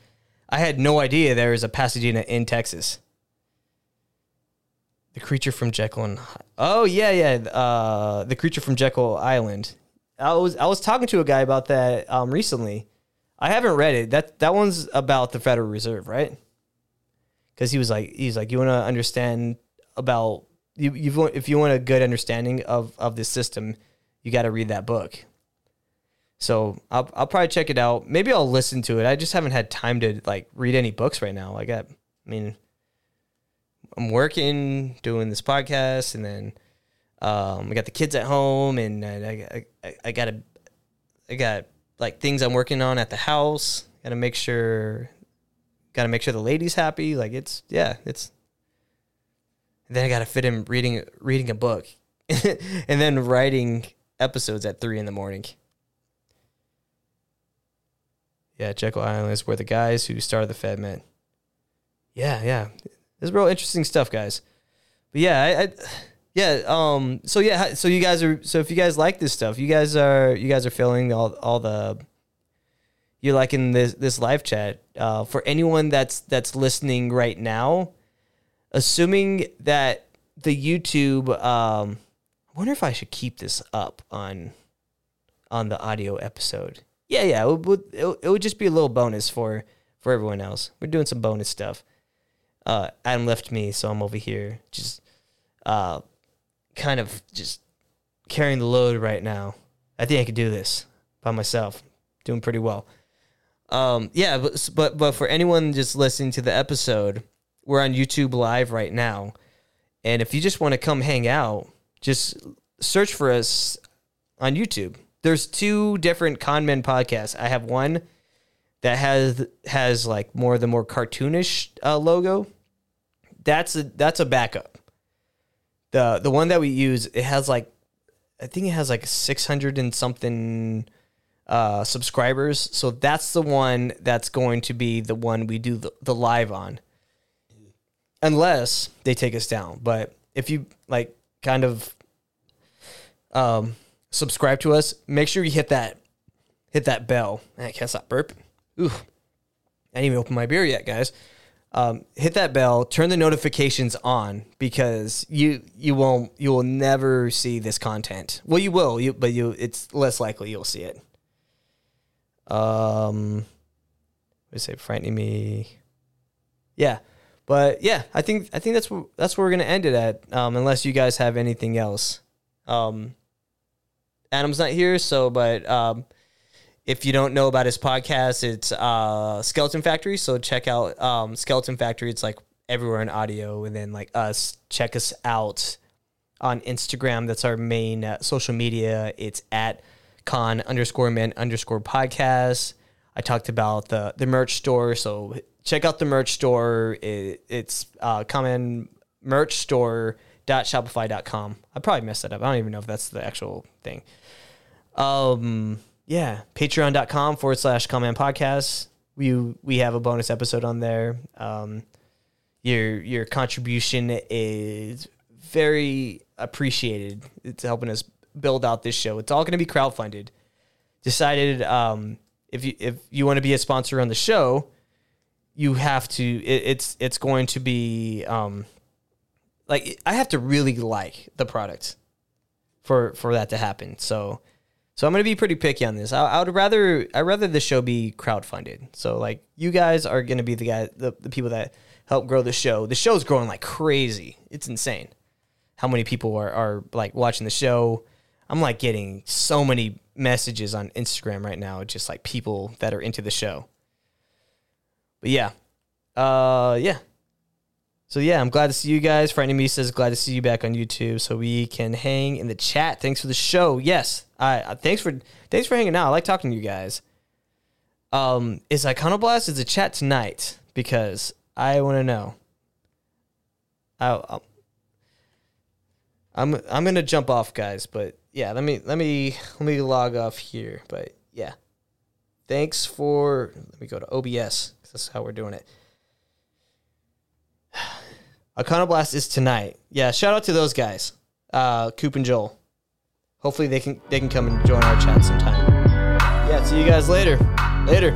I had no idea there was a Pasadena in Texas. The creature from Jekyll and Oh yeah, yeah. Uh the creature from Jekyll Island. I was I was talking to a guy about that um recently. I haven't read it. That that one's about the Federal Reserve, right? Because he was like, he's like, you want to understand about you. You if you want a good understanding of of this system, you got to read that book. So I'll I'll probably check it out. Maybe I'll listen to it. I just haven't had time to like read any books right now. Like I, I mean, I'm working, doing this podcast, and then um, I got the kids at home, and I I, I got a I got like things I'm working on at the house. Got to make sure, got to make sure the lady's happy. Like it's yeah, it's. Then I got to fit in reading reading a book, and then writing episodes at three in the morning. Yeah, Jekyll Island is where the guys who started the Fed met. Yeah, yeah, it's real interesting stuff, guys. But yeah, I, I yeah, um, so yeah, so you guys are so if you guys like this stuff, you guys are you guys are feeling all all the you're liking this this live chat. Uh, for anyone that's that's listening right now, assuming that the YouTube, um, I wonder if I should keep this up on on the audio episode. Yeah, yeah, it would, it, it would just be a little bonus for for everyone else. We're doing some bonus stuff. Uh, Adam left me, so I'm over here just uh, kind of just carrying the load right now. I think I could do this by myself. Doing pretty well. Um, yeah, but, but but for anyone just listening to the episode, we're on YouTube Live right now, and if you just want to come hang out, just search for us on YouTube. There's two different conmen podcasts. I have one that has has like more the more cartoonish uh, logo. That's a that's a backup. The the one that we use it has like I think it has like 600 and something uh, subscribers. So that's the one that's going to be the one we do the, the live on. Unless they take us down. But if you like kind of um, subscribe to us, make sure you hit that hit that bell. I can't stop burping. Ooh. I didn't even open my beer yet, guys. Um, hit that bell, turn the notifications on because you you won't you will never see this content. Well, you will, you but you it's less likely you'll see it. Um, what say frightening me? Yeah, but yeah, I think I think that's where that's where we're gonna end it at. Um, unless you guys have anything else. Um, Adam's not here, so but um, if you don't know about his podcast, it's uh, Skeleton Factory. So check out um, Skeleton Factory. It's like everywhere in audio, and then like us, check us out on Instagram. That's our main uh, social media. It's at con underscore men underscore podcast. I talked about the the merch store, so check out the merch store. It, it's uh, conmen merch store dot shopify.com. I probably messed that up. I don't even know if that's the actual thing. Um, yeah, patreon.com forward slash conmen podcast. We we have a bonus episode on there. Um, your your contribution is very appreciated. It's helping us build out this show. It's all going to be crowdfunded. Decided um, if you if you want to be a sponsor on the show, you have to. It, it's it's going to be um, like I have to really like the product for for that to happen. So so I'm gonna be pretty picky on this. I, I would rather I'd rather the show be crowdfunded. So like you guys are gonna be the guy the, the people that help grow the show. The show's growing like crazy. It's insane how many people are, are like watching the show. I'm like getting so many messages on Instagram right now, just like people that are into the show. But yeah. Uh yeah. So yeah, I'm glad to see you guys. Frightening Me says glad to see you back on YouTube so we can hang in the chat. Thanks for the show. Yes. I uh, thanks for thanks for hanging out. I like talking to you guys. Um, is Iconoblast is a chat tonight because I want to know. I, I'm I'm gonna jump off, guys. But yeah, let me let me let me log off here. But yeah, thanks for. Let me go to OBS. That's how we're doing it. Iconoblast is tonight. Yeah, shout out to those guys, uh, Coop and Joel. Hopefully they can they can come and join our chat sometime. Yeah, see you guys later. Later.